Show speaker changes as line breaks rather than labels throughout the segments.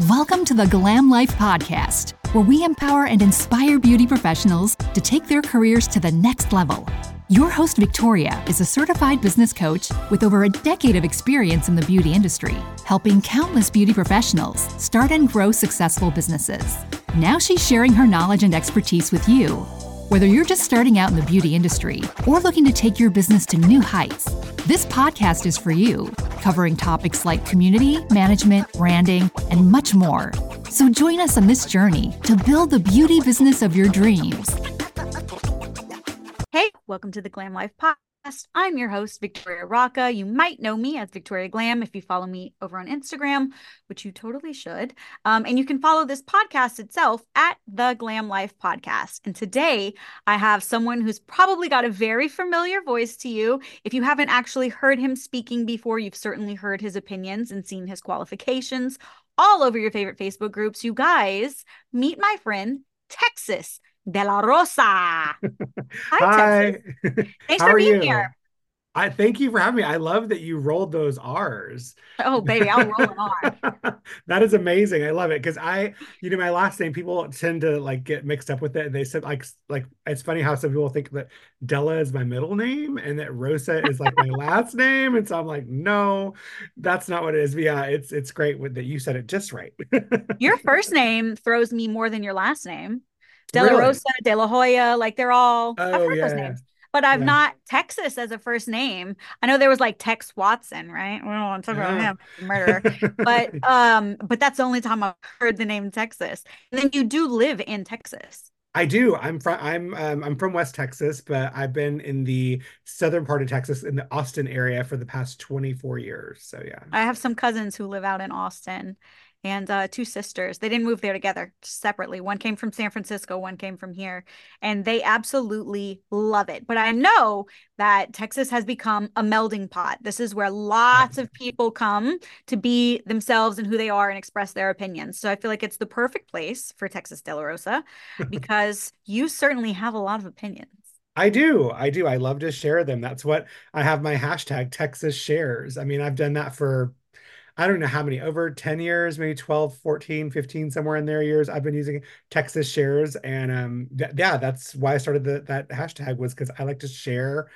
Welcome to the Glam Life Podcast, where we empower and inspire beauty professionals to take their careers to the next level. Your host, Victoria, is a certified business coach with over a decade of experience in the beauty industry, helping countless beauty professionals start and grow successful businesses. Now she's sharing her knowledge and expertise with you. Whether you're just starting out in the beauty industry or looking to take your business to new heights, this podcast is for you, covering topics like community, management, branding, and much more. So join us on this journey to build the beauty business of your dreams.
Hey, welcome to the Glam Life Podcast. I'm your host, Victoria Rocca. You might know me as Victoria Glam if you follow me over on Instagram, which you totally should. Um, and you can follow this podcast itself at the Glam Life Podcast. And today I have someone who's probably got a very familiar voice to you. If you haven't actually heard him speaking before, you've certainly heard his opinions and seen his qualifications all over your favorite Facebook groups. You guys, meet my friend, Texas de la Rosa. Hi,
Hi.
Thanks
How
for being
you?
here.
I thank you for having me. I love that you rolled those R's.
Oh, baby, I'll roll it on.
that is amazing. I love it because I, you know, my last name people tend to like get mixed up with it. And They said like like it's funny how some people think that Della is my middle name and that Rosa is like my last name, and so I'm like, no, that's not what it is. But yeah, it's it's great with that you said it just right.
Your first name throws me more than your last name. De La
Really?
Rosa, De La Hoya, like they're all I've
Oh
heard those
yeah,
names. But I've
yeah.
not Texas as a first name. I know there was like Tex Watson, right? We don't want to talk about him, murderer. But um, but that's the only time I've heard the name Texas. And then you do live in Texas.
I do. I'm from I'm um, I'm from West Texas, but I've been in the southern part of Texas in the Austin area for the past 24 years. So yeah.
I have some cousins who live out in Austin and uh, two sisters. They didn't move there together, separately. One came from San Francisco, one came from here, and they absolutely love it. But I know that Texas has become a melding pot. This is where lots of people come to be themselves and who they are and express their opinions. So I feel like it's the perfect place for Texas De La Rosa because you certainly have a lot of opinions.
I do. I do. I love to share them. That's what I have my hashtag Texas shares. I mean, I've done that for I don't know how many, over 10 years, maybe 12, 14, 15, somewhere in there years. I've been using Texas shares. And um th- yeah, that's why I started the, that hashtag was because I like to share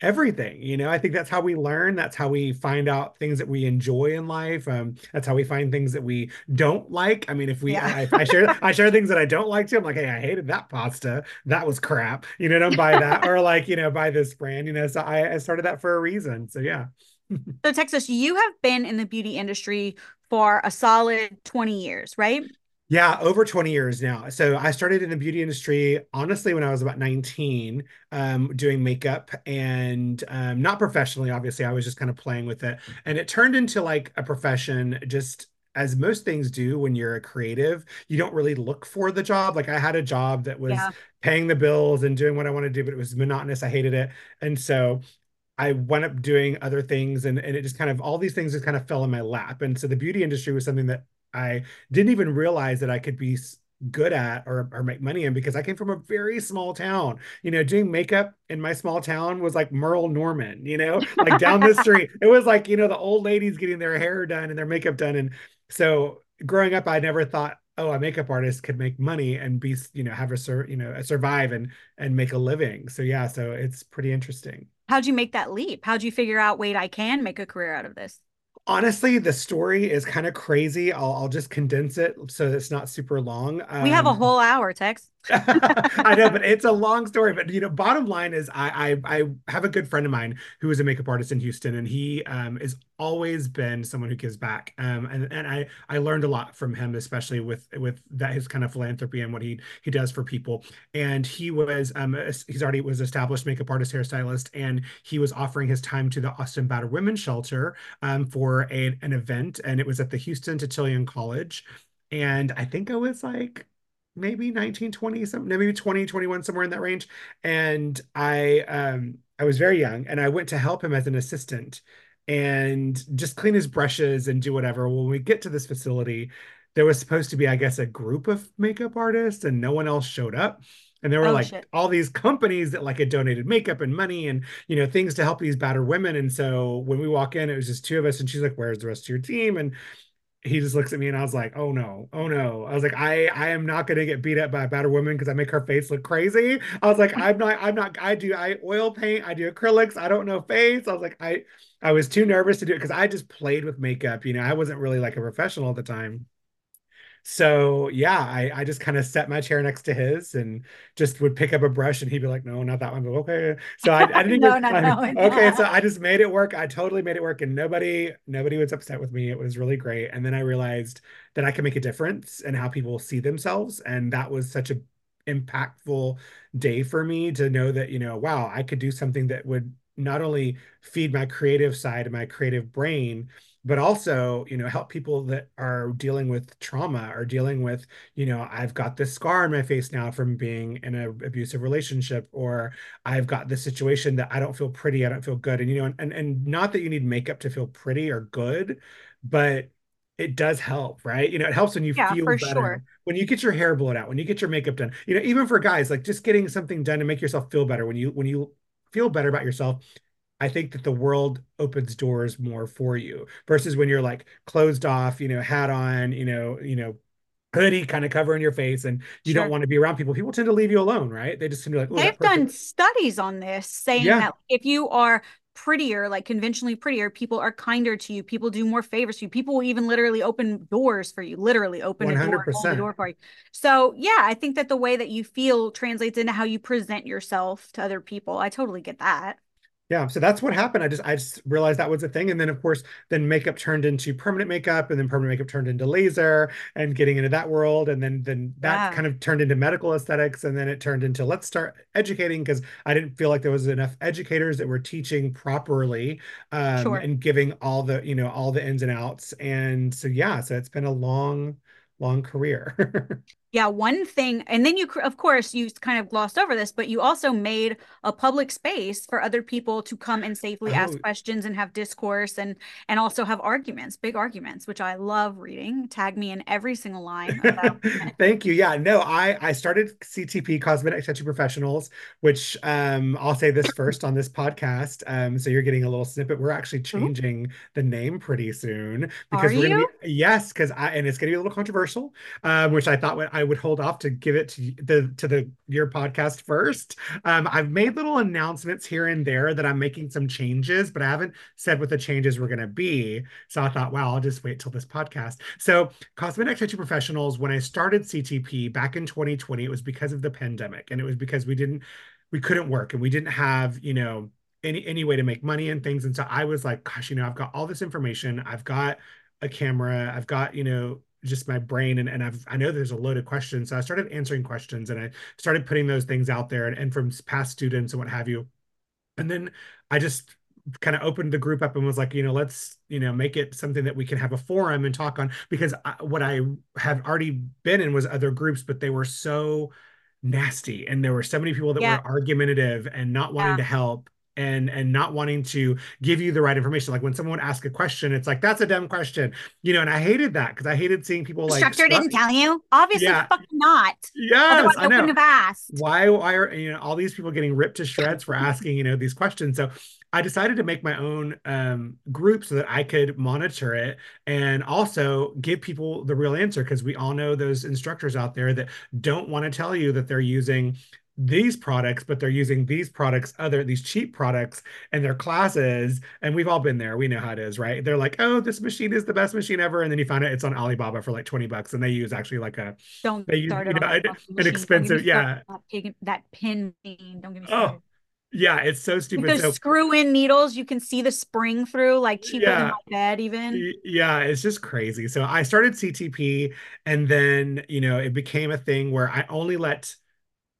everything. You know, I think that's how we learn. That's how we find out things that we enjoy in life. Um, that's how we find things that we don't like. I mean, if we
Yeah.
I, I share I share things that I don't like too. I'm like, hey, I hated that pasta. That was crap. You know, don't buy that. or like, you know, buy this brand, you know. So I, I started that for a reason. So yeah.
So, Texas, you have been in the beauty industry for a solid 20 years, right?
Yeah, over 20 years now. So I started in the beauty industry, honestly, when I was about 19, um, doing makeup and um, not professionally, obviously. I was just kind of playing with it. And it turned into like a profession, just as most things do when you're a creative. You don't really look for the job. Like I had a job that was
Yeah.
paying the bills and doing what I wanted to do, but it was monotonous. I hated it. And so I went up doing other things and, and it just kind of all these things just kind of fell in my lap. And so the beauty industry was something that I didn't even realize that I could be good at or, or make money in because I came from a very small town. You know, doing makeup in my small town was like Merle Norman, you know, like down the street. It was like, you know, the old ladies getting their hair done and their makeup done. And so growing up, I never thought, oh, a makeup artist could make money and be, you know, have a sur you know, survive and and make a living. So yeah, so it's pretty interesting.
How'd you make that leap? How'd you figure out, wait, I can make a career out of this?
Honestly, the story is kind of crazy. I'll I'll just condense it so it's not super long.
We have a
Um,
whole hour, Tex.
I know, but it's a long story. But you know, bottom line is I I, I have a good friend of mine who is a makeup artist in Houston, and he um is always been someone who gives back. Um and, and I I learned a lot from him, especially with with that his kind of philanthropy and what he he does for people. And he was um he's already was established makeup artist, hairstylist, and he was offering his time to the Austin Batter Women's Shelter um for a, an event, and it was at the Huston-Tillotson College. And I think I was like maybe 19 20 some maybe 20 21 somewhere in that range. And i um i was very young and i went to help him as an assistant and just clean his brushes and do whatever. When we get to this facility there was supposed to be i guess a group of makeup artists and no one else showed up. And there were
Oh,
like
shit.
all these companies that like had donated makeup and money and you know things to help these battered women. And so when we walk in it was just two of us and she's like where's the rest of your team? And he just looks at me and I was like, oh no, oh no. I was like, I I am not gonna get beat up by a better woman because I make her face look crazy. I was like, I'm not, I'm not, I do I oil paint, I do acrylics, I don't know face. I was like, I I was too nervous to do it because I just played with makeup, you know, I wasn't really like a professional at the time. So yeah, I, I just kind of set my chair next to his and just would pick up a brush and he'd be like, no, not that one. But okay. So I, I didn't
no,
even, I, okay. So I just made it work. I totally made it work and nobody, nobody was upset with me. It was really great. And then I realized that I can make a difference in how people see themselves. And that was such a impactful day for me to know that, you know, wow, I could do something that would not only feed my creative side and my creative brain, but also you know help people that are dealing with trauma or dealing with you know i've got this scar on my face now from being in an abusive relationship or i've got this situation that i don't feel pretty i don't feel good and you know and and not that you need makeup to feel pretty or good but it does help, right? You know, it helps when you
yeah,
feel
better.
Sure. When you get your hair blown out, when you get your makeup done. You know, even for guys, like just getting something done to make yourself feel better when you when you feel better about yourself, I think that the world opens doors more for you versus when you're like closed off, you know, hat on, you know, you know, hoodie kind of covering your face and you sure. don't want to be around people. People tend to leave you alone, right? They just tend to be like,
they've done studies on this saying yeah. that if you are prettier, like conventionally prettier, people are kinder to you. People do more favors to you. People will even literally open doors for you, literally open 100%. a door, hold the door for you. So yeah, I think that the way that you feel translates into how you present yourself to other people. I totally get that
yeah so that's what happened. I just i just realized that was a thing and then of course then makeup turned into permanent makeup and then permanent makeup turned into laser and getting into that world and then then that kind of turned into medical aesthetics and then it turned into let's start educating because i didn't feel like there was enough educators that were teaching properly um, sure. and giving all the you know all the ins and outs and so yeah so it's been a long long career
yeah one thing and then you of course you kind of glossed over this but you also made a public space for other people to come and safely oh. ask questions and have discourse and and also have arguments big arguments which i love reading. Tag me in every single line
thank you. Yeah no i i started ctp cosmetic tattoo professionals which um i'll say this first on this podcast um so you're getting a little snippet. We're actually changing Ooh. the name pretty soon
because Are we're
gonna be yes because i and it's gonna be a little controversial um which i thought would I would hold off to give it to the to the your podcast first. Um, I've made little announcements here and there that I'm making some changes, but I haven't said what the changes were going to be. So I thought, wow, I'll just wait till this podcast. So cosmetic tattoo professionals, when I started CTP back in 2020, it was because of the pandemic, and it was because we didn't we couldn't work and we didn't have you know any any way to make money and things and so i was like gosh you know i've got all this information i've got a camera i've got you know just my brain and, and I've I know there's a load of questions. So I started answering questions and I started putting those things out there and, and from past students and what have you. And then I just kind of opened the group up and was like, you know, let's, you know, make it something that we can have a forum and talk on because I, what I have already been in was other groups, but they were so nasty and there were so many people that yeah. were argumentative and not wanting yeah. to help and and not wanting to give you the right information. Like when someone would ask a question, it's like that's a dumb question, you know. And I hated that because I hated seeing people
the
like
instructor didn't tell you. Obviously, yeah. fucking not.
Yes, I know. Have asked. Why? Why are you know all these people getting ripped to shreds for asking you know these questions? So I decided to make my own um, group so that I could monitor it and also give people the real answer because we all know those instructors out there that don't want to tell you that they're using these products, but they're using these products, other these cheap products in their classes. And we've all been there. We know how it is, right? They're like, oh, this machine is the best machine ever. And then you find out it's on Alibaba for like 20 bucks. And they use actually like a
don't
they
use, start you
know, an, an expensive, yeah.
That, that pin Don't give me oh,
started. Oh. Yeah, it's so stupid.
Those
so,
screw-in needles, you can see the spring through, like cheaper yeah, than my bed, even.
Yeah, it's just crazy. So I started CTP, and then you know it became a thing where I only let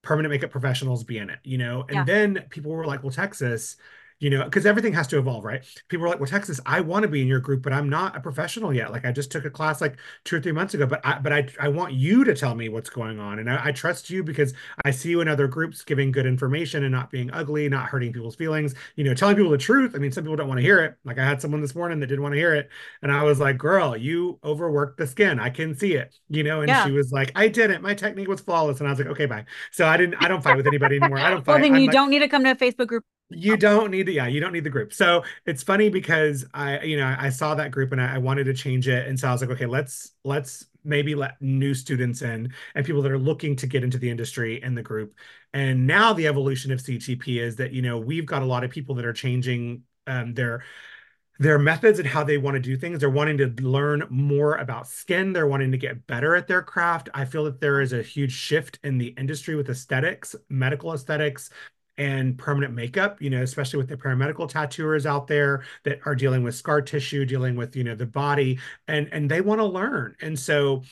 permanent makeup professionals be in it, you know? And yeah. then people were like, well, Texas, you know, because everything has to evolve, right? People are like, well, Texas, I want to be in your group, but I'm not a professional yet. Like I just took a class like two or three months ago, but I, but I, I want you to tell me what's going on. And I, I trust you because I see you in other groups giving good information and not being ugly, not hurting people's feelings, you know, telling people the truth. I mean, some people don't want to hear it. Like I had someone this morning that didn't want to hear it. And I was like, girl, you overworked the skin. I can see it, you know? And yeah. she was like, I didn't, my technique was flawless. And I was like, okay, bye. So I didn't, I don't fight with anybody anymore. I don't fight.
well, then
I'm
you
like,
don't need to come to a Facebook group
you don't need the yeah you don't need the group so it's funny because i you know i saw that group and I, I, wanted to change it and so i was like okay let's let's maybe let new students in and people that are looking to get into the industry in the group and now the evolution of ctp is that you know we've got a lot of people that are changing um, their their methods and how they want to do things. They're wanting to learn more about skin. They're wanting to get better at their craft. I feel that there is a huge shift in the industry with aesthetics, medical aesthetics, and permanent makeup, you know, especially with the paramedical tattooers out there that are dealing with scar tissue, dealing with, you know, the body and and they want to learn. And so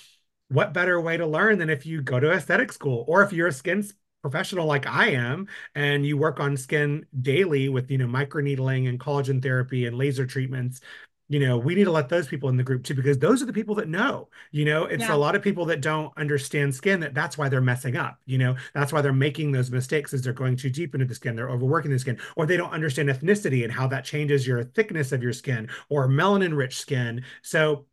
what better way to learn than if you go to aesthetic school or if you're a skin professional like I am and you work on skin daily with, you know, microneedling and collagen therapy and laser treatments, you know we need to let those people in the group too because those are the people that know you know? It's yeah. a lot of people that don't understand skin that that's why they're messing up you know? That's why they're making those mistakes as they're going too deep into the skin they're overworking the skin or they don't understand ethnicity and how that changes your thickness of your skin or melanin rich skin. So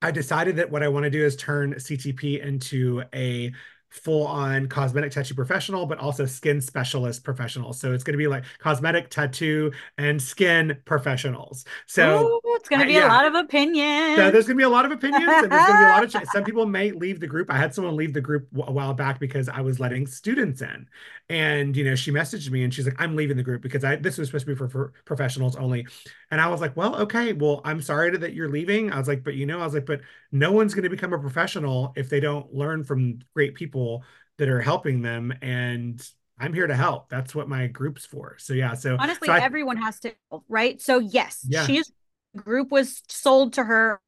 I decided that what I want to do is turn CTP into a full on cosmetic tattoo professional, but also skin specialist professionals. So it's going to be like cosmetic, tattoo, and skin professionals. So
Ooh, it's going to be yeah. a lot of opinions.
So there's going to be a lot of opinions, and there's going to be a lot of. Ch- some people may leave the group. I had someone leave the group a while back because I was letting students in, and you know she messaged me and she's like, "I'm leaving the group because I this was supposed to be for, for professionals only," and I was like, "Well, okay, well, I'm sorry that you're leaving." I was like, "But you know," I was like, "But no one's going to become a professional if they don't learn from great people." that are helping them and I'm here to help. That's what my group's for. So yeah, so
honestly,
so I,
everyone has to, right? So yes,
yeah.
she's group was sold to her.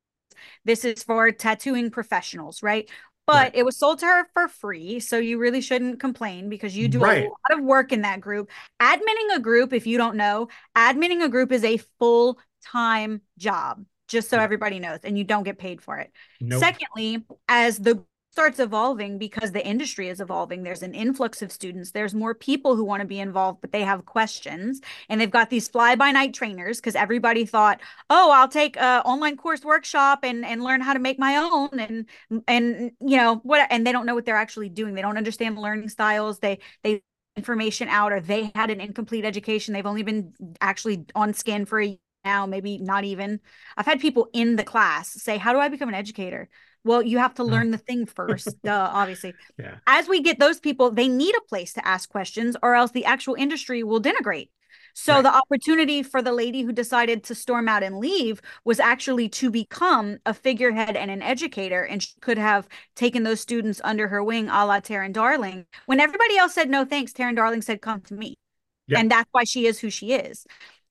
This is for tattooing professionals, right? But right. it was sold to her for free, so you really shouldn't complain because you do right. a lot of work in that group. Adminning a group, if you don't know, adminning a group is a full time job. Just so yeah. everybody knows, and you don't get paid for it. Nope. Secondly, as the starts evolving because the industry is evolving. There's an influx of students. There's more people who want to be involved but they have questions. And they've got these fly by night trainers because everybody thought oh i'll take a online course workshop and and learn how to make my own and and you know what and they don't know what they're actually doing. They don't understand the learning styles. They they information out or they had an incomplete education. They've only been actually on skin for a now maybe not even. I've had people in the class say how do i become an educator well, you have to mm. learn the thing first, duh, obviously.
Yeah.
As we get those people, they need a place to ask questions, or else the actual industry will denigrate. So right. the opportunity for the lady who decided to storm out and leave was actually to become a figurehead and an educator, and she could have taken those students under her wing, a la Taryn Darling. When everybody else said no thanks, Taryn Darling said, "Come to me," yep. and that's why she is who she is.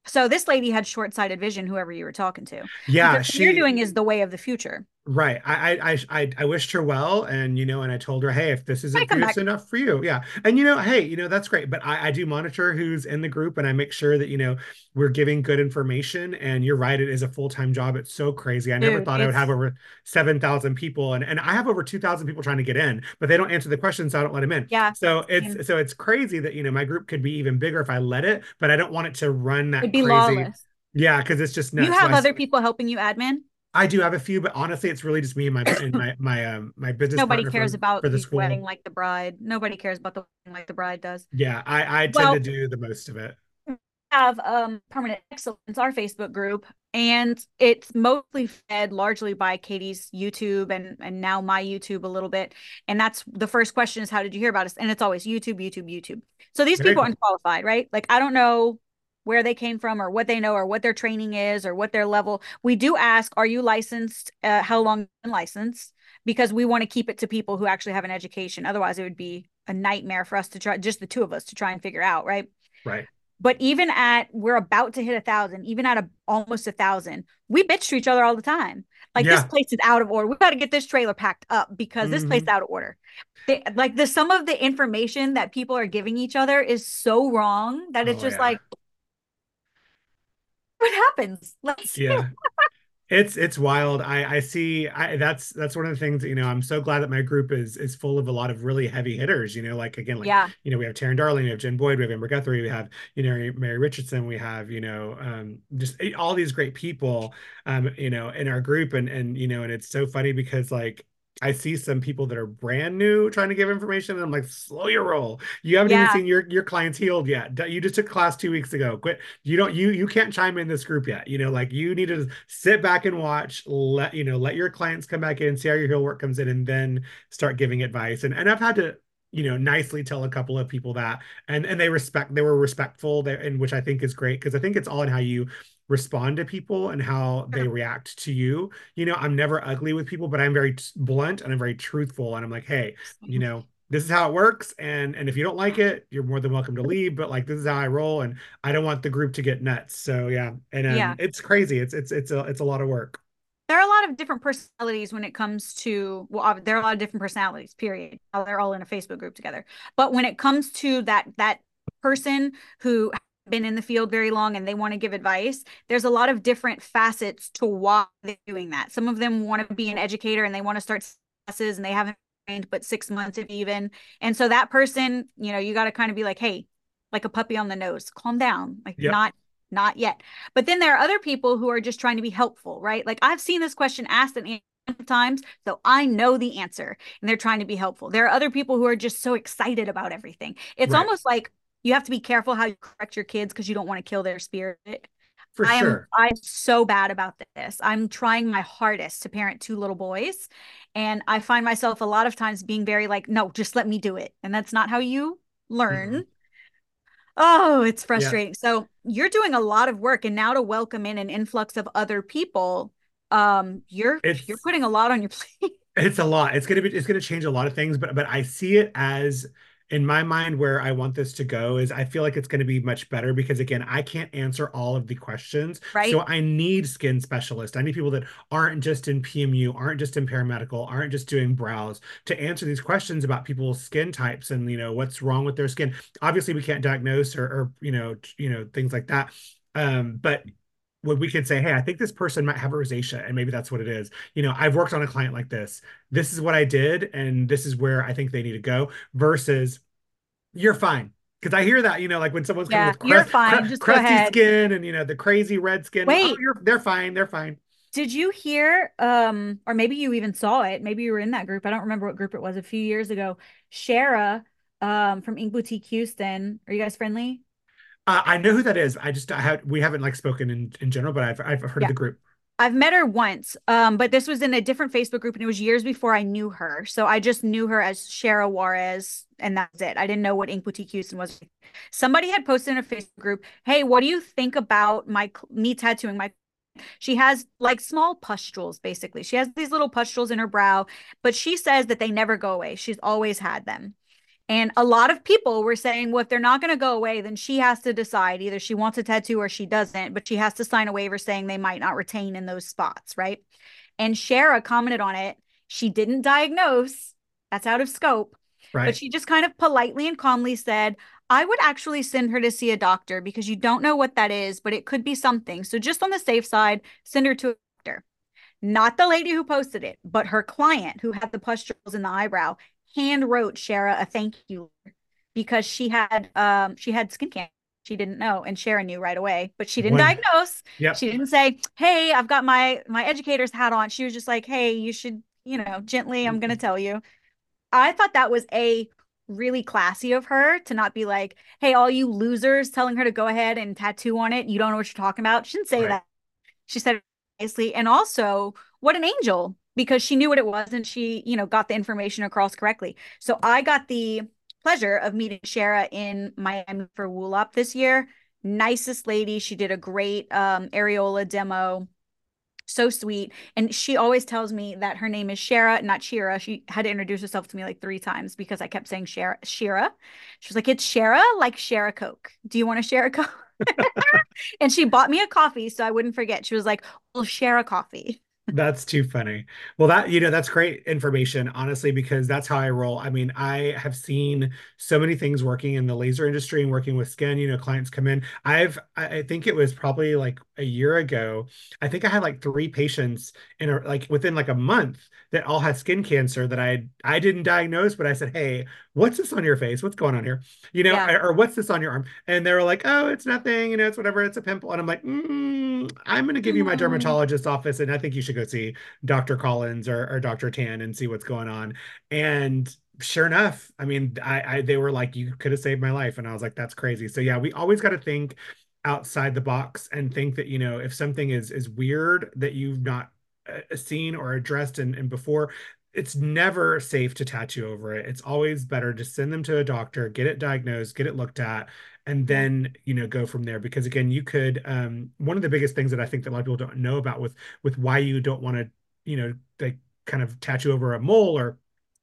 So this lady had short-sighted vision, whoever you were talking to.
Yeah,
she, what you're doing is the way of the future.
Right. I, I I I wished her well, and you know, and I told her, hey, if this isn't enough for you, yeah. And you know, hey, you know, that's great. But I, I do monitor who's in the group, and I make sure that you know we're giving good information. And you're right, it is a full time job. It's so crazy. I Dude, never thought I would have over seven thousand people, and and I have over two thousand people trying to get in, but they don't answer the questions, so I don't let them in.
Yeah.
So it's so it's crazy that you know my group could be even bigger if I let it, but I don't want it to run that
It'd be
crazy.
lawless.
Yeah, because it's just nuts.
You have so other I, people helping you admin.
I do have a few, but honestly, it's really just me and my and my my um my business.
Nobody cares
for,
about
for the school.
wedding like the bride. Nobody cares about the wedding like the bride does.
Yeah, I I tend well, to do the most of it.
We have um permanent excellence, our Facebook group, and it's mostly fed largely by Katie's YouTube and and now my YouTube a little bit. And that's the first question is how did you hear about us? And it's always YouTube, YouTube, YouTube. So these people cool. are unqualified, right? Like I don't know where they came from or what they know or what their training is or what their level. We do ask, are you licensed? Uh, how long licensed? Because we want to keep it to people who actually have an education. Otherwise, it would be a nightmare for us to try, just the two of us to try and figure out, right?
Right.
But even at we're about to hit a thousand, even at a almost a thousand, we bitch to each other all the time. Like yeah. this place is out of order. We got to get this trailer packed up because mm-hmm. this place is out of order. They, like the some of the information that people are giving each other is so wrong that it's oh, just yeah. like what happens? Let's
yeah. it's it's wild. I I see. I that's that's one of the things. You know, I'm so glad that my group is is full of a lot of really heavy hitters. You know, like again, like
yeah.
you know, we have Taryn Darling, we have Jen Boyd, we have Amber Guthrie, we have you know Mary Richardson, we have you know um, just all these great people, um, you know, in our group, and and you know, and it's so funny because like I see some people that are brand new trying to give information, and I'm like, slow your roll. You haven't
Yeah.
even seen your your clients healed yet. You just took class two weeks ago. Quit. You don't. You you can't chime in this group yet. You know, like you need to sit back and watch. Let you know. Let your clients come back in, see how your heal work comes in, and then start giving advice. And and I've had to you know nicely tell a couple of people that and and they respect they were respectful there and which i think is great because i think it's all in how you respond to people and how they react to you. You know i'm never ugly with people but i'm very t- blunt and i'm very truthful and i'm like hey you know this is how it works and and if you don't like it you're more than welcome to leave but like this is how i roll and i don't want the group to get nuts. So yeah and um,
Yeah.
it's crazy. It's it's it's a it's a lot of work.
There are a lot of different personalities when it comes to well there are a lot of different personalities period they're all in a facebook group together. But when it comes to that that person who been in the field very long and they want to give advice there's a lot of different facets to why they're doing that some of them want to be an educator and they want to start classes and they haven't trained but six months if even and so that person you know you got to kind of be like hey like a puppy on the nose calm down like
Yep.
not not yet but then there are other people who are just trying to be helpful, right? Like I've seen this question asked and times, so I know the answer and they're trying to be helpful. There are other people who are just so excited about everything. It's
Right.
almost like you have to be careful how you correct your kids because you don't want to kill their spirit.
for
I am
sure
I'm so bad about this. I'm trying my hardest to parent two little boys and I find myself a lot of times being very like, no, just let me do it. And that's not how you learn.
Mhm.
Oh, it's frustrating. So you're doing a lot of work and now to welcome in an influx of other people, um, you're
It's-
you're putting a lot on your plate.
It's a lot. It's gonna be it's gonna change a lot of things, but but I see it as in my mind where I want this to go is I feel like it's going to be much better because again, I can't answer all of the questions.
Right.
So I need skin specialists. I need people that aren't just in PMU, aren't just in paramedical, aren't just doing brows to answer these questions about people's skin types and you know what's wrong with their skin. Obviously, we can't diagnose or, or you know you know things like that. Um, but when we could say, hey, I think this person might have a rosacea, and maybe that's what it is. You know, I've worked on a client like this. This is what I did, and this is where I think they need to go. Versus, you're fine. Because I hear that, you know, like when someone's coming
Yeah,
with
you're
crust-
fine,
cru-
just go
crusty skin and you know the crazy red skin.
Wait.
oh, you're, they're fine. They're fine.
Did you hear um or maybe you even saw it, maybe you were in that group. I don't remember what group it was a few years ago. Shara um from Ink Boutique Houston. Are you guys friendly?
Uh, I know who that is. I just I had we haven't like spoken in in general, but I've I've heard
Yeah.
of the group.
I've met her once, um, but this was in a different Facebook group and it was years before I knew her. So I just knew her as Shara Juarez, and that's it. I didn't know what Ink Boutique Houston was. Somebody had posted in a Facebook group, Hey, what do you think about my me tattooing my she has like small pustules basically. She has these little pustules in her brow, but she says that they never go away. She's always had them. And a lot of people were saying, well, if they're not going to go away, then she has to decide either she wants a tattoo or she doesn't, but she has to sign a waiver saying they might not retain in those spots, right? And Shara commented on it. She didn't diagnose, that's out of scope,
Right.
but she just kind of politely and calmly said, I would actually send her to see a doctor because you don't know what that is, but it could be something. So just on the safe side, send her to a doctor. Not the lady who posted it, but her client who had the pustules in the eyebrow hand wrote Shara a thank you because she had um she had skin cancer. She didn't know, and Shara knew right away, but she didn't
One-
diagnose.
Yep.
She didn't say, "Hey, I've got my my educator's hat on." She was just like, "Hey, you should, you know, gently. I'm gonna tell you." I thought that was a really classy of her to not be like, "Hey, all you losers," telling her to go ahead and tattoo on it. You don't know what you're talking about. She didn't say
Right.
that. She said it nicely, and also, what an angel because she knew what it was and she, you know, got the information across correctly. So I got the pleasure of meeting Shara in Miami for WULOP this year. Nicest lady. She did a great um, areola demo. So sweet. And she always tells me that her name is Shara, not Shira. She had to introduce herself to me like three times because I kept saying Shara. Shira. She was like, it's Shara, like Shara Coke. Do you want to share a Coke? and she bought me a coffee so I wouldn't forget. She was like, we'll share a coffee.
That's too funny. Well, that, you know, that's great information, honestly, because that's how I roll. I mean, I have seen so many things working in the laser industry and working with skin, you know, clients come in. I've, I think it was probably like a year ago. I think I had like three patients in a, like within like a month that all had skin cancer that I, I didn't diagnose, but I said, Hey, what's this on your face? What's going on here? You know,
Yeah.
or, or what's this on your arm? And they were like, oh, it's nothing. You know, it's whatever. It's a pimple. And I'm like, mm, I'm going to give you my
Mm.
dermatologist's office, and I think you should go see Dr. Collins or, or Dr. Tan and see what's going on. And sure enough, I mean, I, I they were like, you could have saved my life, and I was like, that's crazy. So yeah, we always got to think outside the box and think that you know if something is is weird that you've not uh, seen or addressed and, and before it's never safe to tattoo over it. It's always better to send them to a doctor get it diagnosed get it looked at and then you know go from there. Because again you could um one of the biggest things that i think that a lot of people don't know about with with why you don't want to you know like kind of tattoo over a mole or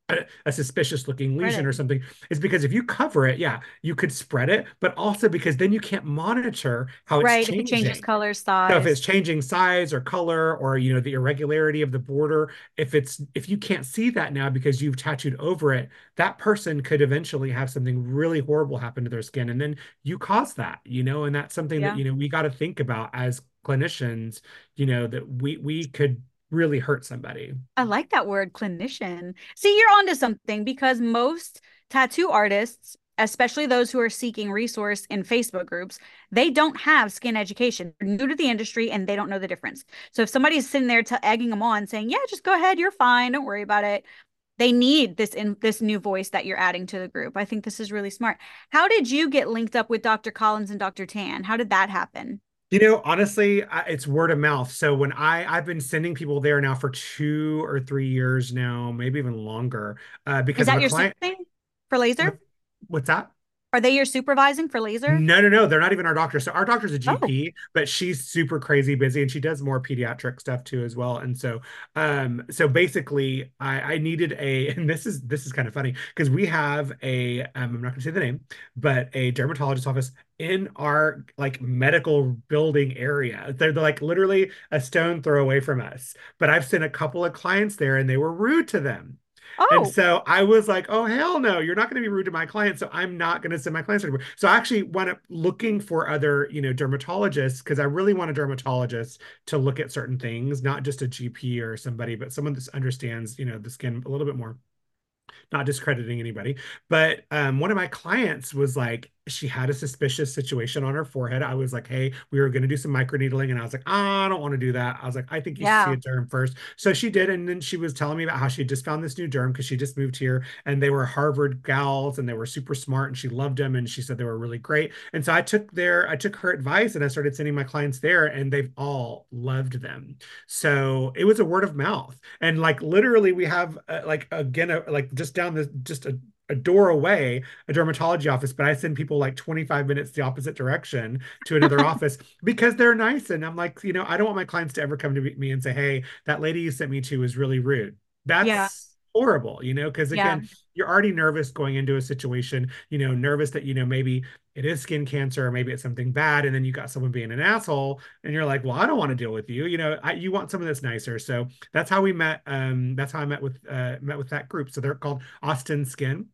a, suspicious looking lesion or something is because if you cover it, yeah, you could spread it, but also because then you can't monitor how it's
right. If
changing.
it changes color,
So if it's changing size or color or you know the irregularity of the border, if it's if you can't see that now because you've tattooed over it, that person could eventually have something really horrible happen to their skin and then you cause that, you know, and that's something that you know we got to think about as clinicians, you know, that we we could really hurt somebody.
I like that word, clinician. See, you're onto something because most tattoo artists, especially those who are seeking resource in Facebook groups, they don't have skin education. They're new to the industry and they don't know the difference. So if somebody's sitting there t- egging them on, saying, "Yeah, just go ahead, you're fine, don't worry about it," they need this in this new voice that you're adding to the group. I think this is really smart. How did you get linked up with Dr. Collins and Dr. Tan? How did that happen?
You know, honestly, I, it's word of mouth. So when I I've been sending people there now for two or three years now, maybe even longer, uh, because Is that
your
client.
thing for laser?
What's that?
Are they your supervising for laser?
No, no, no. They're not even our doctor. So our doctor's a
Oh,
GP, but she's super crazy busy and she does more pediatric stuff too as well. And so um so basically I I needed a and this is this is kind of funny because we have a um, I'm not gonna say the name, but a dermatologist office in our like medical building area. They're, they're like literally a stone throw away from us. But I've sent a couple of clients there and they were rude to them. And
oh,
so I was like, oh, hell no, you're not going to be rude to my clients. So I'm not going to send my clients anymore. So I actually went up looking for other, you know, dermatologists because I really want a dermatologist to look at certain things, not just a GP or somebody, but someone that understands, you know, the skin a little bit more not discrediting anybody, but um, one of my clients was like, she had a suspicious situation on her forehead. I was like, hey, we were going to do some microneedling. And I was like, I don't want to do that. I was like, I think you should see a derm first. So she did. And then she was telling me about how she just found this new derm because she just moved here and they were Harvard gals and they were super smart and she loved them. And she said they were really great. And so I took their, I took her advice and I started sending my clients there and they've all loved them. So it was a word of mouth. And like literally we have uh, like, again, uh, like just down the, just a, a door away, a dermatology office, but I send people like 25 minutes the opposite direction to another office because they're nice. And I'm like, you know, I don't want my clients to ever come to me and say, hey, that lady you sent me to was really rude.
Yeah.
That's horrible, you know, because
Yeah.
again, you're already nervous going into a situation, you know, nervous that, you know, maybe it is skin cancer or maybe it's something bad. And then you got someone being an asshole and you're like, well, I don't want to deal with you. You know, I, you want someone that's nicer. So that's how we met. Um, that's how I met with, uh, met with that group. So they're called Austin Skin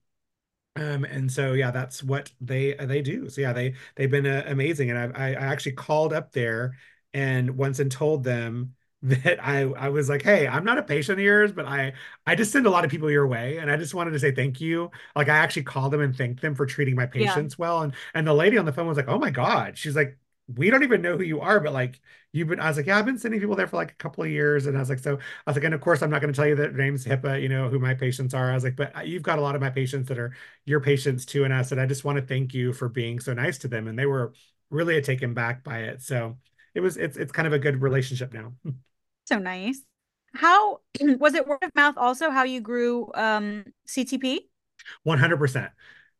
um and so yeah that's what they they do. So yeah they they've been uh, amazing. And I, I I actually called up there and once and told them that I I was like hey I'm not a patient of yours but I I just send a lot of people your way. And I just wanted to say thank you. Like I actually called them and thanked them for treating my
Yeah.
patients well. And and the lady on the phone was like oh my god. She's like we don't even know who you are but like you've been I was like yeah I've been sending people there for like a couple of years and I was like so I was like and of course I'm not going to tell you that name's HIPAA you know who my patients are I was like but uh, you've got a lot of my patients that are your patients too. And I said, I just want to thank you for being so nice to them. And they were really taken back by it. So it was, it's, it's kind of a good relationship now.
So nice. How was it word of mouth also how you grew um CTP?
100%.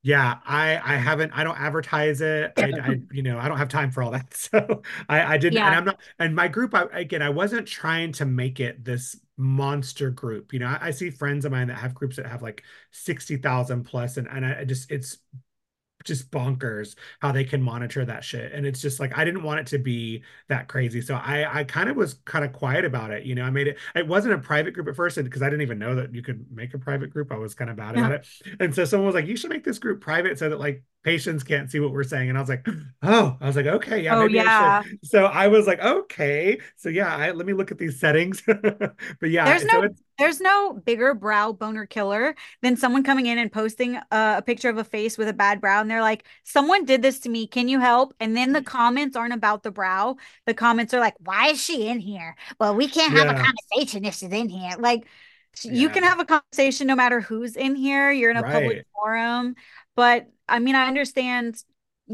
Yeah, I I haven't I don't advertise it. I I you know, I don't have time for all that. So I I didn't and I'm not and my group I again I wasn't trying to make it this monster group. You know, I, I see friends of mine that have groups that have like 60,000 plus and and I just it's just bonkers how they can monitor that shit. And it's just like I didn't want it to be that crazy. So I I kind of was kind of quiet about it. You know, I made it it wasn't a private group at first because I didn't even know that you could make a private group. I was kind of bad about it. And so someone was like, you should make this group private so that like patients can't see what we're saying. And I was like, oh, I was like, okay, yeah,
oh, yeah.
I so I was like, okay, so yeah, I, let me look at these settings. but yeah,
there's
so
no there's no bigger brow boner killer than someone coming in and posting a, a, picture of a face with a bad brow, and they're like, someone did this to me, can you help? And then the mm. comments aren't about the brow. The comments are like, why is she in here? Well, we can't have yeah. a conversation if she's in here. Like. Yeah. You can have a conversation no matter who's in here. You're in a right. public forum. But I mean, I understand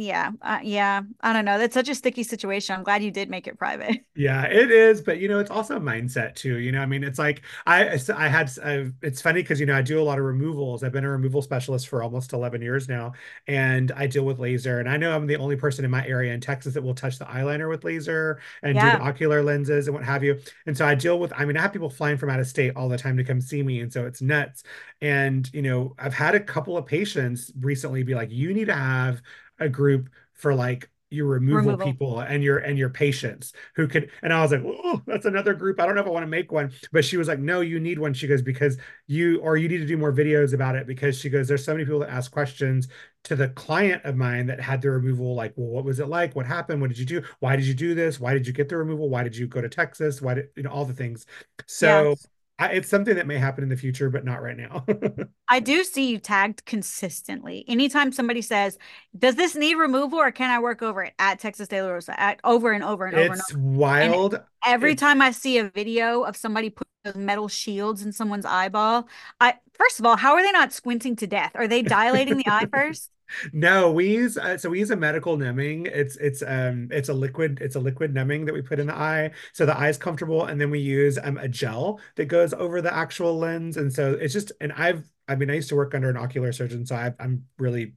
yeah uh, yeah i don't know that's such a sticky situation i'm glad you did make it private
yeah it is but you know it's also a mindset too you know i mean it's like i i had I've, it's funny because you know i do a lot of removals i've been a removal specialist for almost 11 years now and i deal with laser and i know i'm the only person in my area in texas that will touch the eyeliner with laser and yeah. do the ocular lenses and what have you and so i deal with i mean i have people flying from out of state all the time to come see me and so it's nuts and you know i've had a couple of patients recently be like you need to have a group for like your removal, removal, people and your and your patients who could and i was like oh that's another group. I don't know if i want to make one. But she was like no you need one. She goes because you or you need to do more videos about it. Because she goes there's so many people that ask questions to the client of mine that had the removal like well what was it like? What happened? What did you do? Why did you do this? Why did you get the removal? Why did you go to texas? Why did you know all the things. So I, it's something that may happen in the future, but not right now.
I do see you tagged consistently. Anytime somebody says, "Does this need removal, or can I work over it?" at Texas De La Rosa, at over and over and over.
It's
and over.
wild.
And every it's... time I see a video of somebody put those metal shields in someone's eyeball, I first of all, how are they not squinting to death? Are they dilating the eye first?
No we use uh, so we use a medical numbing. It's it's um it's a liquid it's a liquid numbing that we put in the eye. So the eye is comfortable and then we use um, a gel that goes over the actual lens. And so it's just and i've i mean i used to work under an ocular surgeon so I, i'm really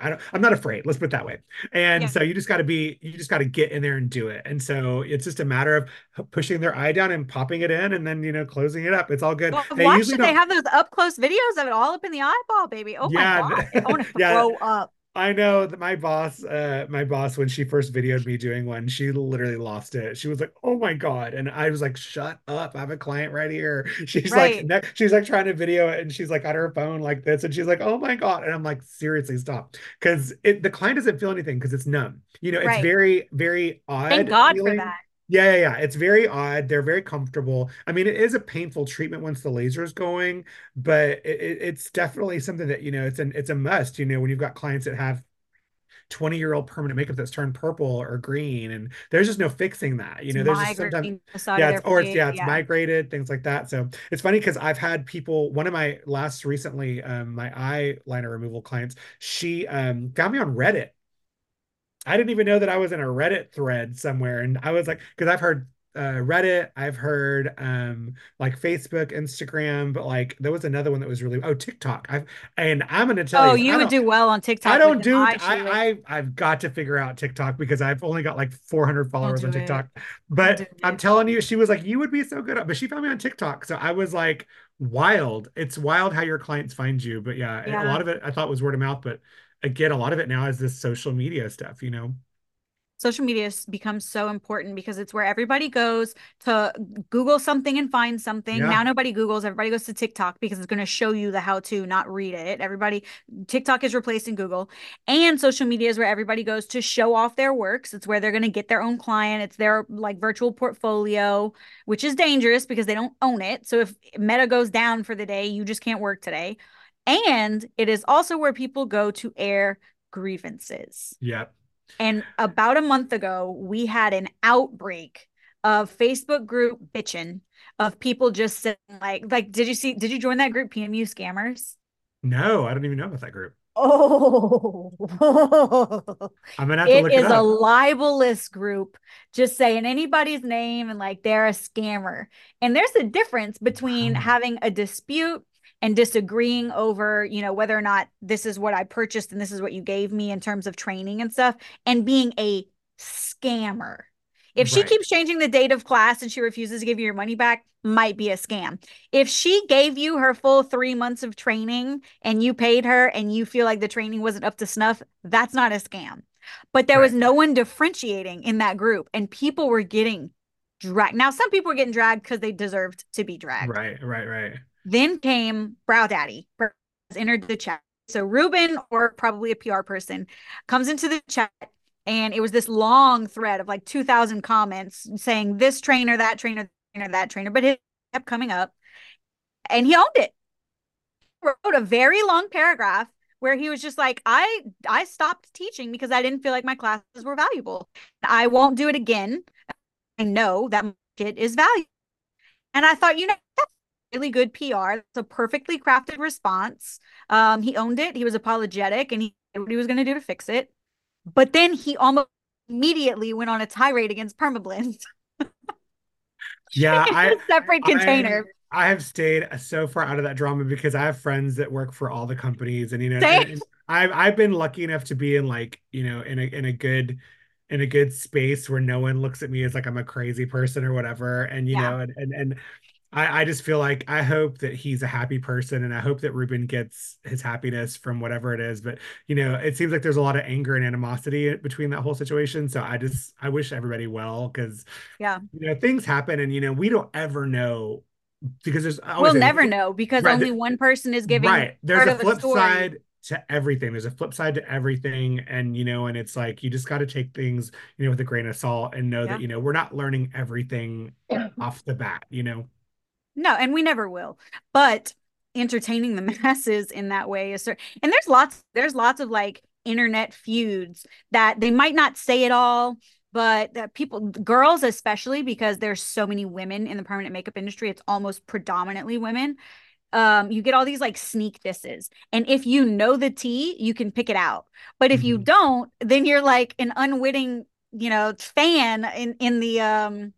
I don't, I'm not afraid. Let's put it that way. And yeah. so you just got to be, you just got to get in there and do it. And so it's just a matter of pushing their eye down and popping it in, and then you know closing it up. It's all good.
Well, they watch it. They have those up close videos of it all up in the eyeball, baby. Oh yeah, my god, I want to yeah. throw up.
I know that my boss, uh, my boss, when she first videoed me doing one, she literally lost it. She was like, "Oh my god!" And I was like, "Shut up! I have a client right here." She's right. like, she's like trying to video it, and she's like on her phone like this, and she's like, "Oh my god!" And I'm like, "Seriously, stop!" Because the client doesn't feel anything because it's numb. You know, it's right. very, very odd.
Thank God feeling. for that.
Yeah, yeah, yeah. It's very odd. They're very comfortable. I mean, it is a painful treatment once the laser is going, but it, it's definitely something that you know it's an it's a must. You know, when you've got clients that have 20 year old permanent makeup that's turned purple or green and there's just no fixing that you know there's just sometimes yeah it's, or it's yeah it's yeah. migrated things like that so it's funny because i've had people one of my last recently um my eyeliner removal clients she um found me on reddit I didn't even know that I was in a Reddit thread somewhere. And I was like, because I've heard uh, Reddit, I've heard um, like Facebook, Instagram, but like there was another one that was really oh TikTok. I've and I'm gonna tell
oh,
you, Oh,
you would do well on TikTok.
I don't do. I, I I've got to figure out TikTok because I've only got like 400 followers on TikTok. It. But I'm telling you, she was like, you would be so good. At, But she found me on TikTok, so I was like, wild. It's wild how your clients find you. But yeah, yeah. a lot of it I thought was word of mouth, but again, a lot of it now is this social media stuff, you know?
social media becomes so important because it's where everybody goes to google something and find something. Yeah. now nobody googles everybody goes to tiktok because it's going to show you the how to not read it. Everybody tiktok is replacing google. And social media is where everybody goes to show off their works. It's where they're going to get their own client. It's their like virtual portfolio which is dangerous because they don't own it. So if meta goes down for the day you just can't work today and it is also where people go to air grievances.
Yep.
And about a month ago, we had an outbreak of Facebook group bitching of people just saying like like did you see did you join that group PMU scammers?
No, I don't even know about that group.
Oh,
I'm gonna have to it look
is it It is a libelous group just saying anybody's name and like they're a scammer. And there's a difference between wow. having a dispute and disagreeing over, you know, whether or not this is what I purchased and this is what you gave me in terms of training and stuff, and being a scammer. If right. she keeps changing the date of class and she refuses to give you your money back, might be a scam. If she gave you her full three months of training and you paid her and you feel like the training wasn't up to snuff, that's not a scam. But there right. was no one differentiating in that group, and people were getting dragged. Now, some people were getting dragged because they deserved to be dragged.
Right, right, right.
Then came Brow Daddy, entered the chat. so Ruben or probably a PR person comes into the chat and it was this long thread of like 2000 comments saying this trainer that trainer trainer that trainer but it kept coming up and he owned it. He wrote a very long paragraph where he was just like i i stopped teaching because i didn't feel like my classes were valuable. I won't do it again. I know that it is valuable. And i thought you know really good pr It's a perfectly crafted response. Um he owned it. He was apologetic and he what he was going to do to fix it. But then he almost immediately went on a tirade against permablend.
Yeah I,
separate container.
I, I, have stayed so far out of that drama because i have friends that work for all the companies and you know and, and i've i've been lucky enough to be in like you know in a in a good in a good space where no one looks at me as like I'm a crazy person or whatever. And you yeah. know, and and and I, I just feel like I hope that he's a happy person and I hope that Ruben gets his happiness from whatever it is. But you know, it seems like there's a lot of anger and animosity between that whole situation. So I just I wish everybody well because
yeah,
you know, things happen and you know, we don't ever know because there's
we'll never know because right, only one person is giving
right. There's a flip side to everything. There's a flip side to everything. And, you know, and it's like, you just got to take things, you know, with a grain of salt and know yeah. that, you know, we're not learning everything off the bat, you know?
No, and we never will. But entertaining the masses in that way is certain. And there's lots, there's lots of like internet feuds that they might not say it all, but that people, girls especially, because there's so many women in the permanent makeup industry, it's almost predominantly women. Um, you get all these like sneak disses. And if you know the tea, you can pick it out. But if mm-hmm. you don't, then you're like an unwitting, you know, fan in in the um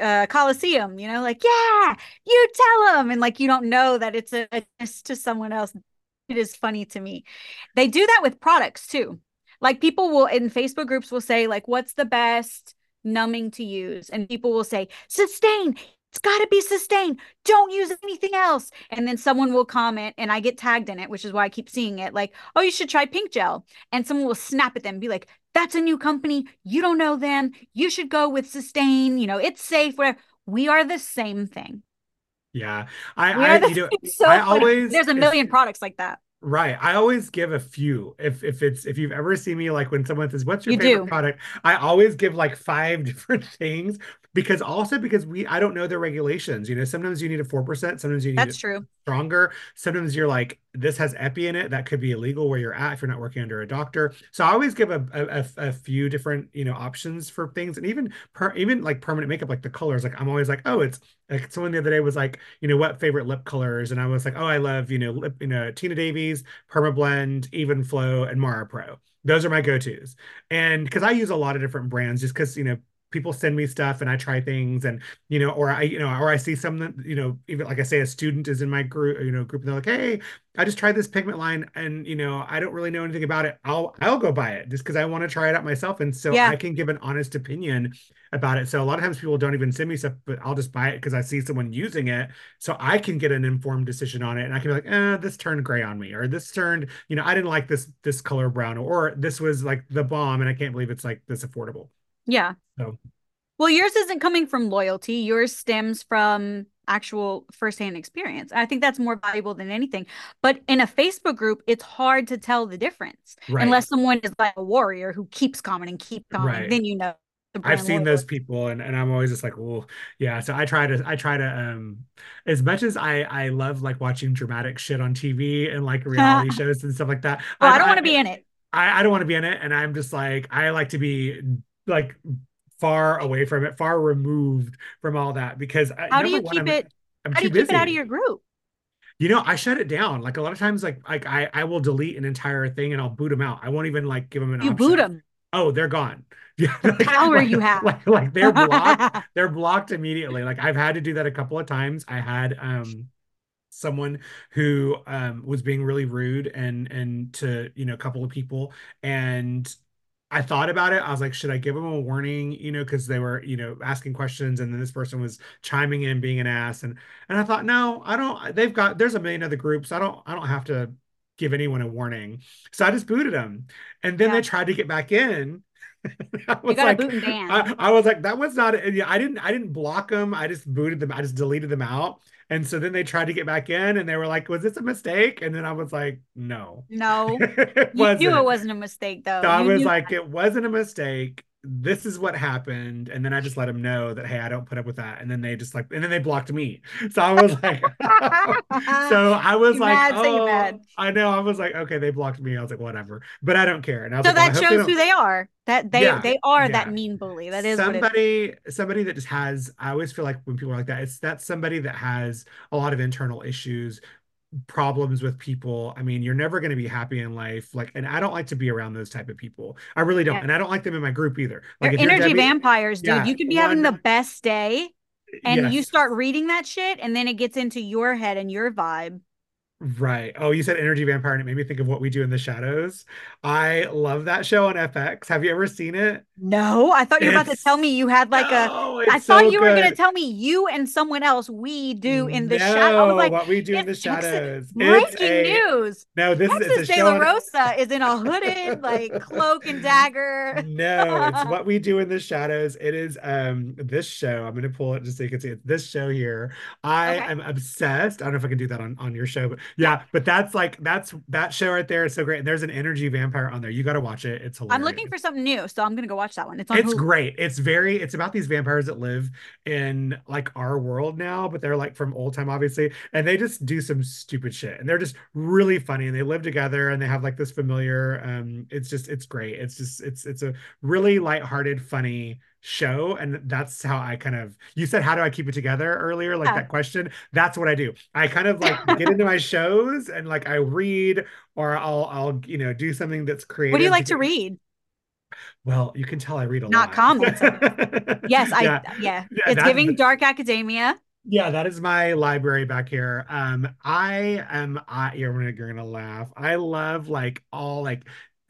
uh Coliseum, you know, like, yeah, you tell them. And like, you don't know that it's a, a to someone else. It is funny to me. They do that with products too. Like people will in Facebook groups will say, like, what's the best numbing to use? And people will say, sustain. It's got to be sustained. Don't use anything else. And then someone will comment, and I get tagged in it, which is why I keep seeing it like, oh, you should try pink gel. And someone will snap at them be like, that's a new company. You don't know them. You should go with sustain. You know, it's safe. Where we are the same thing.
Yeah. I, I, you know,
so I always, there's a million products like that.
Right. I always give a few. If if it's if you've ever seen me like when someone says, What's your you favorite do. product? I always give like five different things because also because we I don't know the regulations. You know, sometimes you need a four percent, sometimes you need
that's true
stronger. Sometimes you're like, this has epi in it. That could be illegal where you're at if you're not working under a doctor. So I always give a a, a few different, you know, options for things. And even per, even like permanent makeup, like the colors, like I'm always like, oh, it's like someone the other day was like, you know, what favorite lip colors? And I was like, oh, I love, you know, lip, you know, Tina Davies, Permablend, Even Flow, and Mara Pro those are my go-to's and because i use a lot of different brands just because you know people send me stuff and I try things and you know or I you know or I see something you know even like I say a student is in my group you know group and they're like hey I just tried this pigment line and you know I don't really know anything about it. I'll I'll go buy it just because I want to try it out myself. And so yeah. I can give an honest opinion about it. So a lot of times people don't even send me stuff but I'll just buy it because I see someone using it. So I can get an informed decision on it and I can be like eh this turned gray on me or this turned you know I didn't like this this color brown or this was like the bomb and I can't believe it's like this affordable
yeah.
So,
well, yours isn't coming from loyalty. Yours stems from actual firsthand experience. I think that's more valuable than anything. But in a Facebook group, it's hard to tell the difference right. unless someone is like a warrior who keeps commenting, keep commenting. Right. Then you know.
I've seen those people, and, and I'm always just like, oh, yeah. So I try to, I try to, um, as much as I, I love like watching dramatic shit on TV and like reality shows and stuff like that.
Well, I, I don't want to be in it.
I, I don't want to be in it, and I'm just like, I like to be like far away from it, far removed from all that because
how do you keep I'm, it? I'm how do you busy. keep it out of your group?
You know, I shut it down. Like a lot of times, like like I I will delete an entire thing and I'll boot them out. I won't even like give them an.
You
option.
boot them.
Oh, they're gone.
Yeah, the like, power
like,
you have.
Like, like they're blocked. they're blocked immediately. Like I've had to do that a couple of times. I had um someone who um was being really rude and and to you know a couple of people and I thought about it. I was like, should I give them a warning? You know, because they were, you know, asking questions, and then this person was chiming in, being an ass, and and I thought, no, I don't. They've got there's a million other groups. I don't I don't have to give anyone a warning. So I just booted them, and then yeah. they tried to get back in, I was like,
boot.
I, I was like, that was not. Yeah, I didn't. I didn't block them. I just booted them. I just deleted them out. And so then they tried to get back in, and they were like, "Was this a mistake?" And then I was like, "No,
no, you knew
wasn't."
it wasn't a mistake though.
So I was
knew
like, "It wasn't a mistake. This is what happened." And then I just let them know that, "Hey, I don't put up with that." And then they just like, and then they blocked me. So I was like, so I was
You
like,
mad,
"Oh,
mad."
I know." I was like, "Okay, they blocked me." I was like, "Whatever," but I don't care. And I was
so
like, well,
that
they
shows
don't-
who they are. That they
Yeah,
they are that mean bully. That is what it is.
somebody somebody that just has i always feel like when people are like that it's that somebody that has a lot of internal issues problems with people i mean you're never going to be happy in life like and i don't like to be around those type of people i really don't
Yeah.
and i don't like them in my group either like
energy
Debbie-
vampires, dude.
Yeah,
you could be having the best day and you start reading that shit and then it gets into your head and your vibe.
Right. Oh, you said Energy Vampire, and it made me think of What We Do in the Shadows. I love that show on FX. Have you ever seen it?
No, I thought you were about to tell me you had like a
No,
I thought
so
you were gonna tell me you and someone else we do in the shadow.
No,
like,
What We Do in the
Texas-
Shadows.
Breaking
a-
news.
No, this is
Texas
it's a
De
show
La Rosa is in a hooded like cloak and dagger.
No, it's what we do in the shadows. It is um this show. I'm gonna pull it just so you can see it. This show here. I
Okay.
am obsessed. I don't know if I can do that on, on your show, but yeah, but that's like that's that show right there is so great. And there's an energy vampire on there. You gotta watch it. It's hilarious.
I'm looking for something new, so I'm gonna go watch that one. It's on
It's
Hulu.
great. It's very, it's about these vampires that live in like our world now, but they're like from old time, obviously. And they just do some stupid shit. And they're just really funny. And they live together and they have like this familiar, um, it's just, it's great. It's just, it's, it's a really lighthearted, funny show. And that's how I kind of, you said, how do I keep it together earlier? Like
Yeah.
that question. That's what I do. I kind of like get into my shows and like I read or I'll, I'll, you know, do something that's creative.
What do you like to
get-
read?
Well, you can tell I read a
Not
lot.
Not comments. Yes, I
Yeah.
yeah. It's
that-
giving dark academia.
Yeah, that is my library back here. Um, I am I you're gonna you're gonna laugh. I love like all like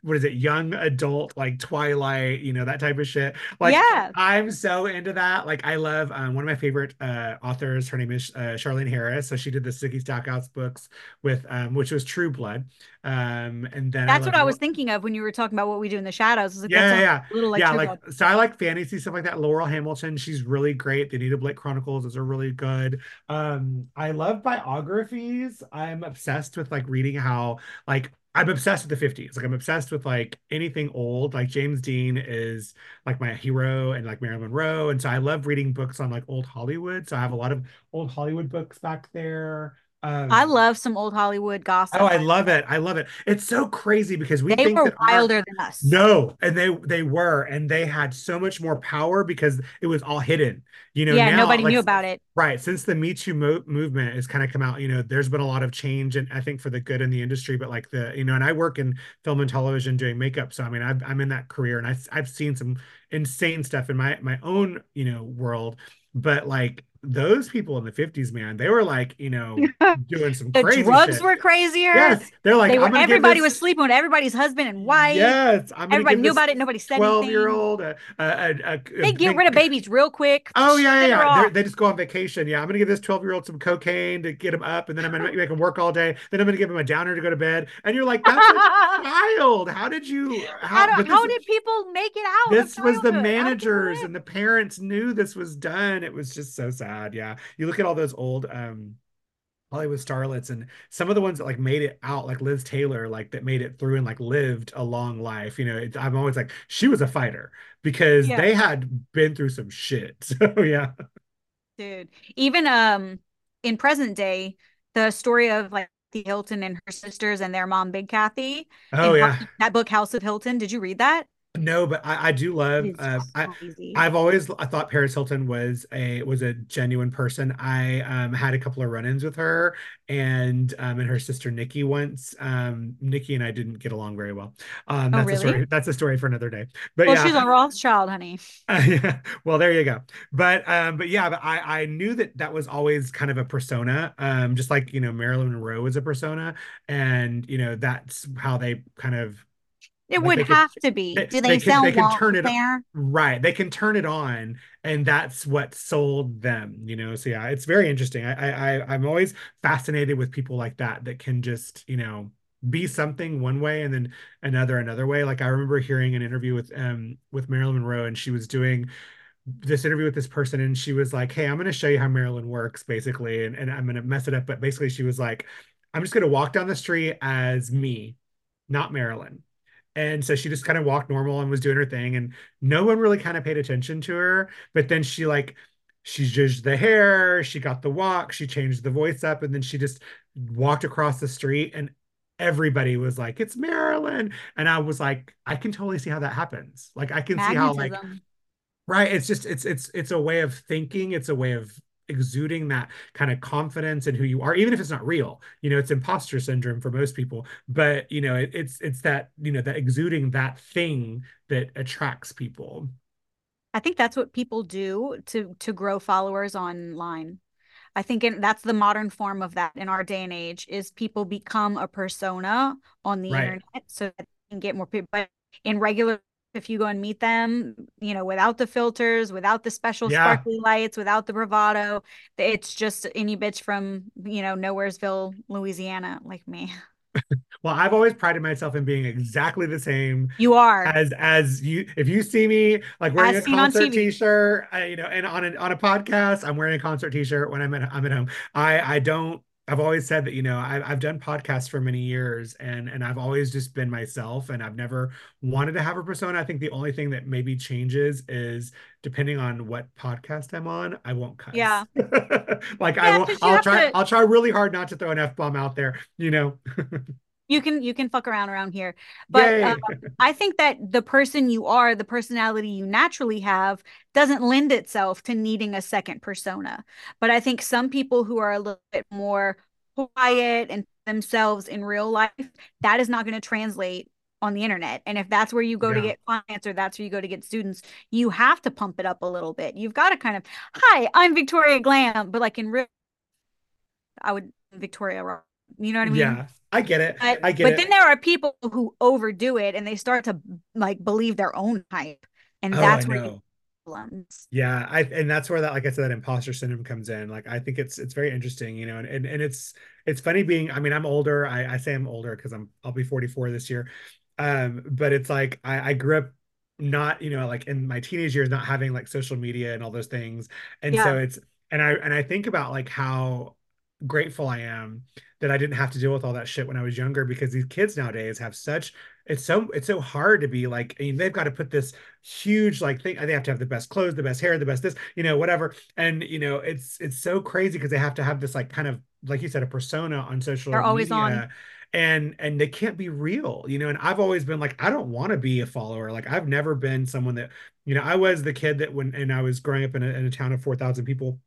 what is it, young adult, like Twilight, you know, that type of shit. Like
Yeah.
I'm so into that. Like I love um, one of my favorite uh authors, her name is uh, Charlaine Harris. So she did the Sookie Stackhouse books with um which was True Blood. Um and then
That's
love
what I was thinking of when you were talking about what we do in the shadows. Like,
Yeah, yeah,
a little like
yeah, like so I like fantasy stuff like that. Laurell Hamilton, she's really great. The Anita Blake Chronicles, those are really good. Um, I love biographies. I'm obsessed with like reading how like I'm obsessed with the 50s. Like I'm obsessed with like anything old. Like James Dean is like my hero and like Marilyn Monroe. And so I love reading books on like old Hollywood. So I have a lot of old Hollywood books back there. Um,
I love some old Hollywood gossip.
Oh, I love it. I love it. It's so crazy because we
They
think
were
that our-
wilder than us.
no, and they they were, and they had so much more power because it was all hidden. You know,
yeah,
now,
nobody
like,
knew about it.
Right. Since the Me Too mo movement has kind of come out, you know, there's been a lot of change and I think for the good in the industry, but like the, you know, and I work in film and television doing makeup. So, I mean, I've, I'm in that career and I've, I've seen some insane stuff in my, my own, you know, world. But like those people in the 50s, man, they were like, you know, doing some
The
crazy
drugs
shit.
were crazier.
Yes. They're like,
they were,
I'm gonna give
everybody was sleeping with everybody's husband and wife.
Yes. I'm
Everybody knew about it. Nobody said
12
anything.
year old. A, a, a,
They get rid of babies real quick.
Oh yeah, yeah, yeah. They're- just go on vacation. Yeah, I'm gonna give this 12 year old some cocaine to get him up, and then I'm gonna make him work all day. Then I'm gonna give him a downer to go to bed. And you're like, that's a child. How did you?
how,
but
do,
this
how
is-
did people make it out?
This was the
childhood? How did people
managers and the parents knew this was done. It was just so sad. Yeah, you look at all those old um Hollywood starlets and some of the ones that like made it out, like Liz Taylor, like that made it through and like lived a long life. You know, it, I'm always like, she was a fighter because
Yeah.
they had been through some shit. So yeah.
dude. Even um in present day, the story of like the Hilton and her sisters and their mom, Big Kathy.
Oh yeah.
That book, House of Hilton. Did you read that?
No, but I, I do love. Uh, I, i've always I thought Paris Hilton was a was a genuine person. I um, had a couple of run-ins with her and um, and her sister Nikki once. Um, Nikki and I didn't get along very well. Um,
Oh,
that's a
really?
story. That's a story for another day. But
well,
yeah,
she's a Rothschild, honey.
yeah. Well, there you go. But um, but yeah, but I I knew that that was always kind of a persona. Um, just like you know Marilyn Monroe was a persona, and you know that's how they kind of
It
Like,
would
they could-
have to be.
they-
Do they,
they can-
sell
they can turn it-
there?
Right. They can turn it on and that's what sold them, you know. So yeah, it's very interesting. I I I'm always fascinated with people like that that can just, you know, be something one way and then another another way. Like I remember hearing an interview with um with Marilyn Monroe and she was doing this interview with this person and she was like, Hey, I'm gonna show you how Marilyn works, basically, and, and I'm gonna mess it up. But basically she was like, I'm just gonna walk down the street as me, not Marilyn. And so she just kind of walked normal and was doing her thing, and no one really kind of paid attention to her. But then she like she judged the hair, she got the walk, she changed the voice up, and then she just walked across the street and everybody was like, it's Marilyn. And I was like, I can totally see how that happens. Like I can Magnetism. see how like right. It's just it's it's it's a way of thinking, it's a way of exuding that kind of confidence in who you are even if it's not real you know it's imposter syndrome for most people but you know it, it's it's that you know that exuding that thing that attracts people
I think that's what people do to to grow followers online. I think in, that's the modern form of that in our day and age is people become a persona on the right. internet so that they can get more people. But in regular, if you go and meet them, you know, without the filters, without the special yeah. sparkly lights, without the bravado, it's just any bitch from you know Nowheresville, Louisiana, like me.
well, I've always prided myself in being exactly the same.
You are
as as you. If you see me like wearing as a concert T-shirt, I, you know, and on a on a podcast, I'm wearing a concert T-shirt when I'm at I'm at home. I I don't. I've always said that you know I've I've done podcasts for many years and and I've always just been myself and I've never wanted to have a persona. I think the only thing that maybe changes is depending on what podcast I'm on, I won't cuss.
Yeah.
like yeah, I will. I'll try. To... I'll try really hard not to throw an f bomb out there. You know.
you can you can fuck around around here but uh, i think that the person you are the personality you naturally have doesn't lend itself to needing a second persona. But i think some people who are a little bit more quiet and themselves in real life that is not going to translate on the internet. And if that's where you go yeah. to get clients or that's where you go to get students you have to pump it up a little bit. You've got to kind of hi i'm victoria glam but like in real i would victoria you know what i mean
yeah I get it. But, I get
but
it.
But then there are people who overdo it and they start to like believe their own hype. And oh, that's where you
problems. Yeah, I and that's where that like I said that imposter syndrome comes in. Like I think it's it's very interesting, you know, and and, and it's it's funny being I mean, I'm older. I, I say I'm older because I'm I'll be 44 this year. Um, but it's like I, I grew up not, you know, like in my teenage years, not having like social media and all those things. And yeah. so it's and I and I think about like how grateful I am that I didn't have to deal with all that shit when I was younger because these kids nowadays have such it's so it's so hard to be like I mean they've got to put this huge like thing they have to have the best clothes the best hair the best this you know whatever. And you know it's it's so crazy because they have to have this like kind of like you said a persona on social
They're always on.
and and they can't be real you know and I've always been like I don't want to be a follower. Like I've never been someone that you know I was the kid that when and I was growing up in a, in a town of 4,000 people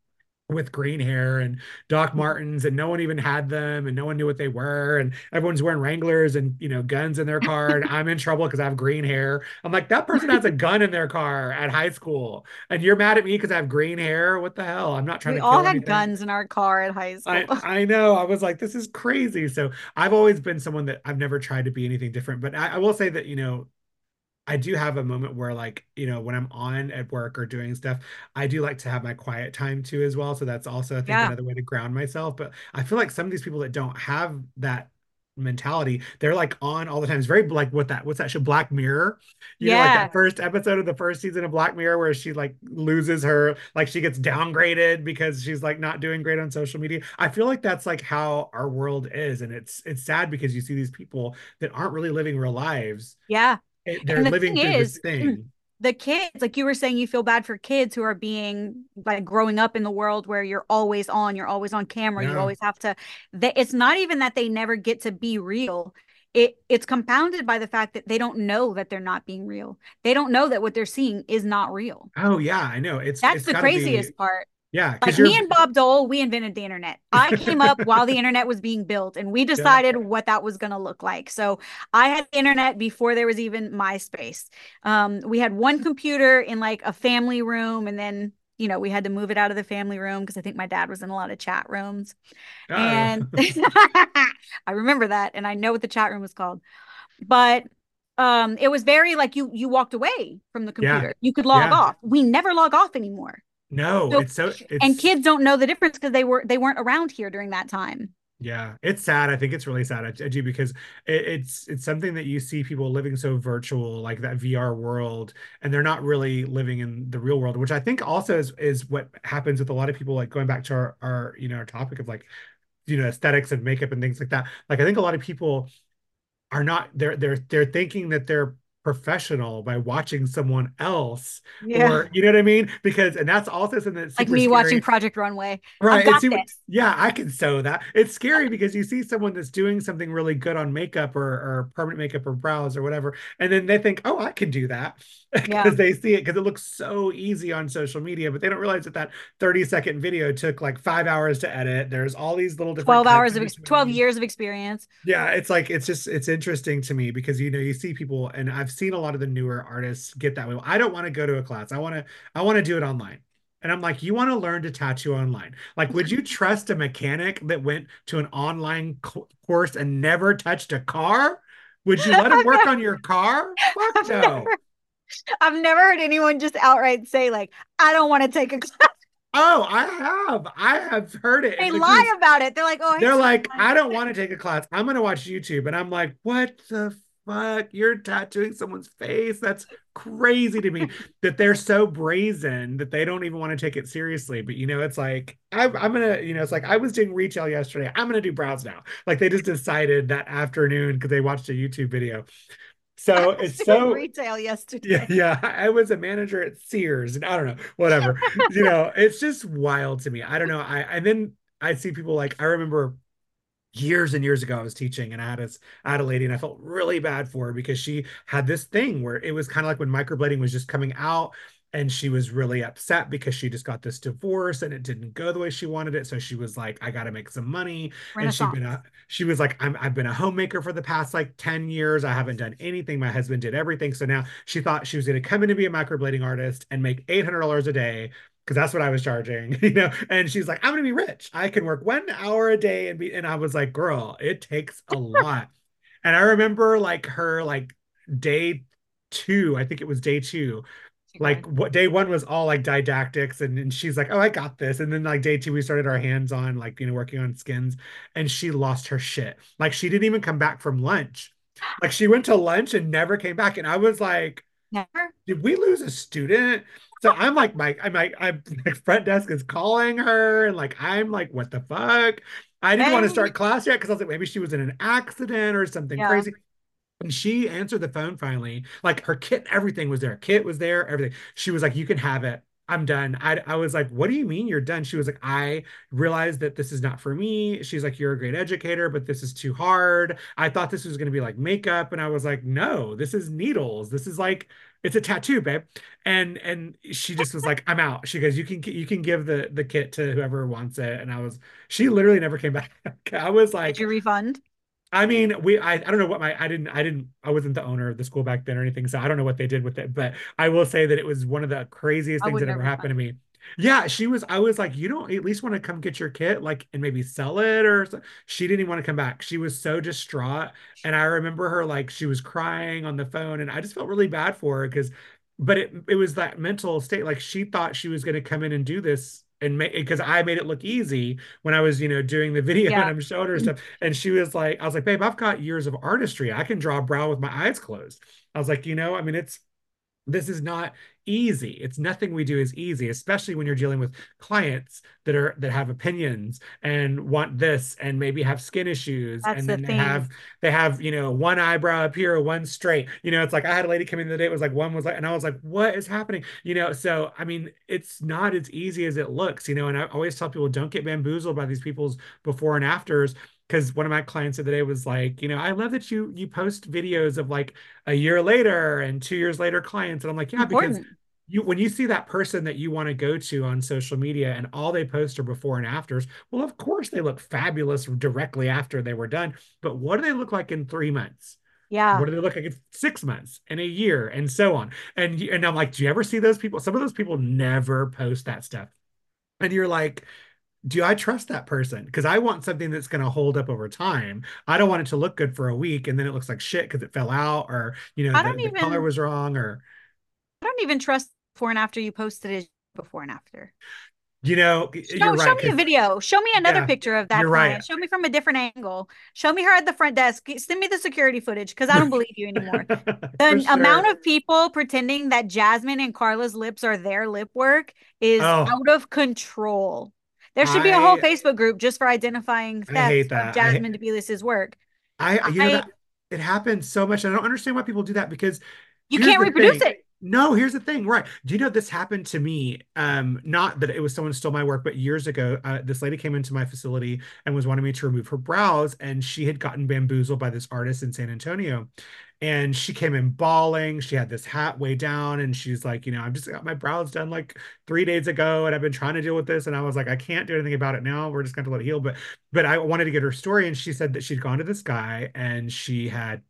with green hair and Doc mm-hmm. Martens, and no one even had them, and no one knew what they were, and everyone's wearing Wranglers and you know guns in their car, and I'm in trouble because I have green hair. I'm like, that person has a gun in their car at high school, and you're mad at me because I have green hair. What the hell? I'm not trying we to.
We all had anything. guns in our car at high school.
I, I, know. I was like, this is crazy. So I've always been someone that I've never tried to be anything different, but I, I will say that you know I do have a moment where like, you know, when I'm on at work or doing stuff, I do like to have my quiet time too as well. So that's also I think yeah. another way to ground myself. But I feel like some of these people that don't have that mentality, they're like on all the time. It's very like what that what's that show Black Mirror? You yeah. know, like that first episode of the first season of Black Mirror where she like loses her like she gets downgraded because she's like not doing great on social media. I feel like that's like how our world is. And it's it's sad because you see these people that aren't really living real lives.
Yeah
they're the living thing through is, this thing.
The kids, like you were saying, you feel bad for kids who are being like growing up in the world where you're always on, you're always on camera, yeah. you always have to. It's not even that they never get to be real. It it's compounded by the fact that they don't know that they're not being real. They don't know that what they're seeing is not real.
Oh yeah, I know. It's
that's
it's
the craziest
be...
part.
Yeah,
like me and Bob Dole, we invented the internet. I came up while the internet was being built, and we decided yeah. what that was going to look like. So I had the internet before there was even MySpace. Um, we had one computer in like a family room, and then you know we had to move it out of the family room because I think my dad was in a lot of chat rooms. Oh. And I remember that, and I know what the chat room was called, but um, it was very like you you walked away from the computer. Yeah. You could log yeah. off. We never log off anymore.
No, so, it's so
it's... and kids don't know the difference because they were they weren't around here during that time.
Yeah, it's sad. I think it's really sad, do because it, it's it's something that you see people living so virtual, like that VR world, and they're not really living in the real world, which I think also is is what happens with a lot of people. Like going back to our our you know our topic of like you know aesthetics and makeup and things like that. Like I think a lot of people are not they're they're they're thinking that they're professional by watching someone else
Yeah.
or you know what I mean because and that's also something that's
Like me
scary.
watching Project Runway.
Right. Super- yeah, I can sew that. It's scary because you see someone that's doing something really good on makeup or, or permanent makeup or brows or whatever, and then they think, oh, I can do that because
Yeah.
they see it because it looks so easy on social media, but they don't realize that that 30 second video took like five hours to edit. There's all these little different
12 hours of ex- 12 years of experience.
Yeah, it's like it's just it's interesting to me because you know you see people and I've seen a lot of the newer artists get that way. I don't want to go to a class. I want to I want to do it online. And I'm like, you want to learn to tattoo online? Like, would you trust a mechanic that went to an online co- course and never touched a car? Would you let him work on your car? Fuck
I've
no.
never, I've never heard anyone just outright say like, "I don't want to take a class."
Oh, I have. I have heard it.
They lie about it. They're like, "Oh, I
They're like. I don't want to take a class. I'm going to watch YouTube. And I'm like, what the fuck? You're tattooing someone's face. That's crazy to me that they're so brazen that they don't even want to take it seriously. But, you know, it's like, I, I'm going to, you know, it's like I was doing retail yesterday. I'm going to do brows now. Like they just decided that afternoon because they watched a YouTube video. So it's so
retail yesterday.
yeah, yeah. I was a manager at Sears, and I don't know, whatever. you know, it's just wild to me. I don't know. I and then I see people like I remember years and years ago I was teaching, and I had a I had a lady, and I felt really bad for her because she had this thing where it was kind of like when microblading was just coming out. And she was really upset because she just got this divorce and it didn't go the way she wanted it. So she was like, I got to make some money and she'd been a she was like I'm I've been a homemaker for the past like 10 years. I haven't done anything. My husband did everything. So now she thought she was going to come in to be a microblading artist and make $800 a day because that's what I was charging, you know. And she's like, I'm to be rich. I can work 1 hour a day and be and I was like, "Girl, it takes a lot." and I remember like her like day 2, I think it was day 2 like what day one was all like didactics and, and she's like oh i got this and then like day two we started our hands on like you know working on skins and she lost her shit like she didn't even come back from lunch like she went to lunch and never came back and i was like
Never.
did we lose a student so i'm like my i'm like i'm like front desk is calling her and like i'm like what the fuck i didn't want to start class yet because i was like maybe she was in an accident or something
Yeah.
crazy and she answered the phone finally. Like her kit, everything was there. Kit was there, everything. She was like, You can have it. I'm done. I, I was like, What do you mean you're done? She was like, I realized that this is not for me. She's like, You're a great educator, but this is too hard. I thought this was going to be like makeup. And I was like, No, this is needles. This is like, it's a tattoo, babe. And and she just was like, I'm out. She goes, You can you can give the the kit to whoever wants it. And I was, she literally never came back. I was like,
Did you refund?
I mean, we I, I don't know what my I didn't I didn't I wasn't the owner of the school back then or anything, so I don't know what they did with it, but I will say that it was one of the craziest things that ever happened to me. Yeah, she was I was like, you don't at least want to come get your kit, like and maybe sell it or. She didn't even want to come back. She was so distraught. And I remember her like she was crying on the phone, and I just felt really bad for her because but it it was that mental state, like she thought she was gonna come in and do this and make because I made it look easy when I was, you know, doing the video
Yeah.
and I'm showing her mm-hmm. stuff. And she was like, I was like, babe, I've got years of artistry. I can draw a brow with my eyes closed. I was like, you know, I mean, it's this is not easy. It's nothing we do is easy, especially when you're dealing with clients that are that have opinions and want this and maybe have skin issues
That's
and
the
then they
thing.
have they have you know one eyebrow up here one straight you know it's like i had a lady come in the day it was like one was like and i was like what is happening you know so i mean it's not as easy as it looks you know and i always tell people don't get bamboozled by these people's before and afters because one of my clients the other day was like you know i love that you you post videos of like a year later and two years later clients and i'm like yeah because
Important.
You when you see that person that you want to go to on social media and all they post are before and afters well of course they look fabulous directly after they were done but what do they look like in three months
Yeah.
what do they look like in six months and a year and so on and and i'm like do you ever see those people some of those people never post that stuff and you're like do I trust that person? Because I want something that's going to hold up over time. I don't want it to look good for a week and then it looks like shit because it fell out or you know
I
the,
don't
the color was wrong or
I don't even trust before and after you posted it before and after.
You know,
Show,
you're right.
show me a video. Show me another
Yeah,
picture of that
you're
client.
right.
Show me from a different angle. Show me her at the front desk. Send me the security footage because I don't believe you anymore. The
For
amount of people pretending that Jasmine and Carla's lips are their lip work is
Oh.
out of control. There should be a whole
I-
Facebook group just for identifying
I hate
thefts
that.
Of Jasmine DeBelis's work.
I, you know,
I-
that it happens so much. I don't understand why people do that because
You can't reproduce
thing.
it.
No, here's the thing, right? Do you know this happened to me? Um, not that it was someone stole my work, but years ago, uh, this lady came into my facility and was wanting me to remove her brows, and she had gotten bamboozled by this artist in San Antonio. And she came in bawling. She had this hat way down, and she's like, you know, I've just got my brows done like three days ago, and I've been trying to deal with this. And I was like, I can't do anything about it now. We're just going to let it heal. But but I wanted to get her story, and she said that she'd gone to this guy and she had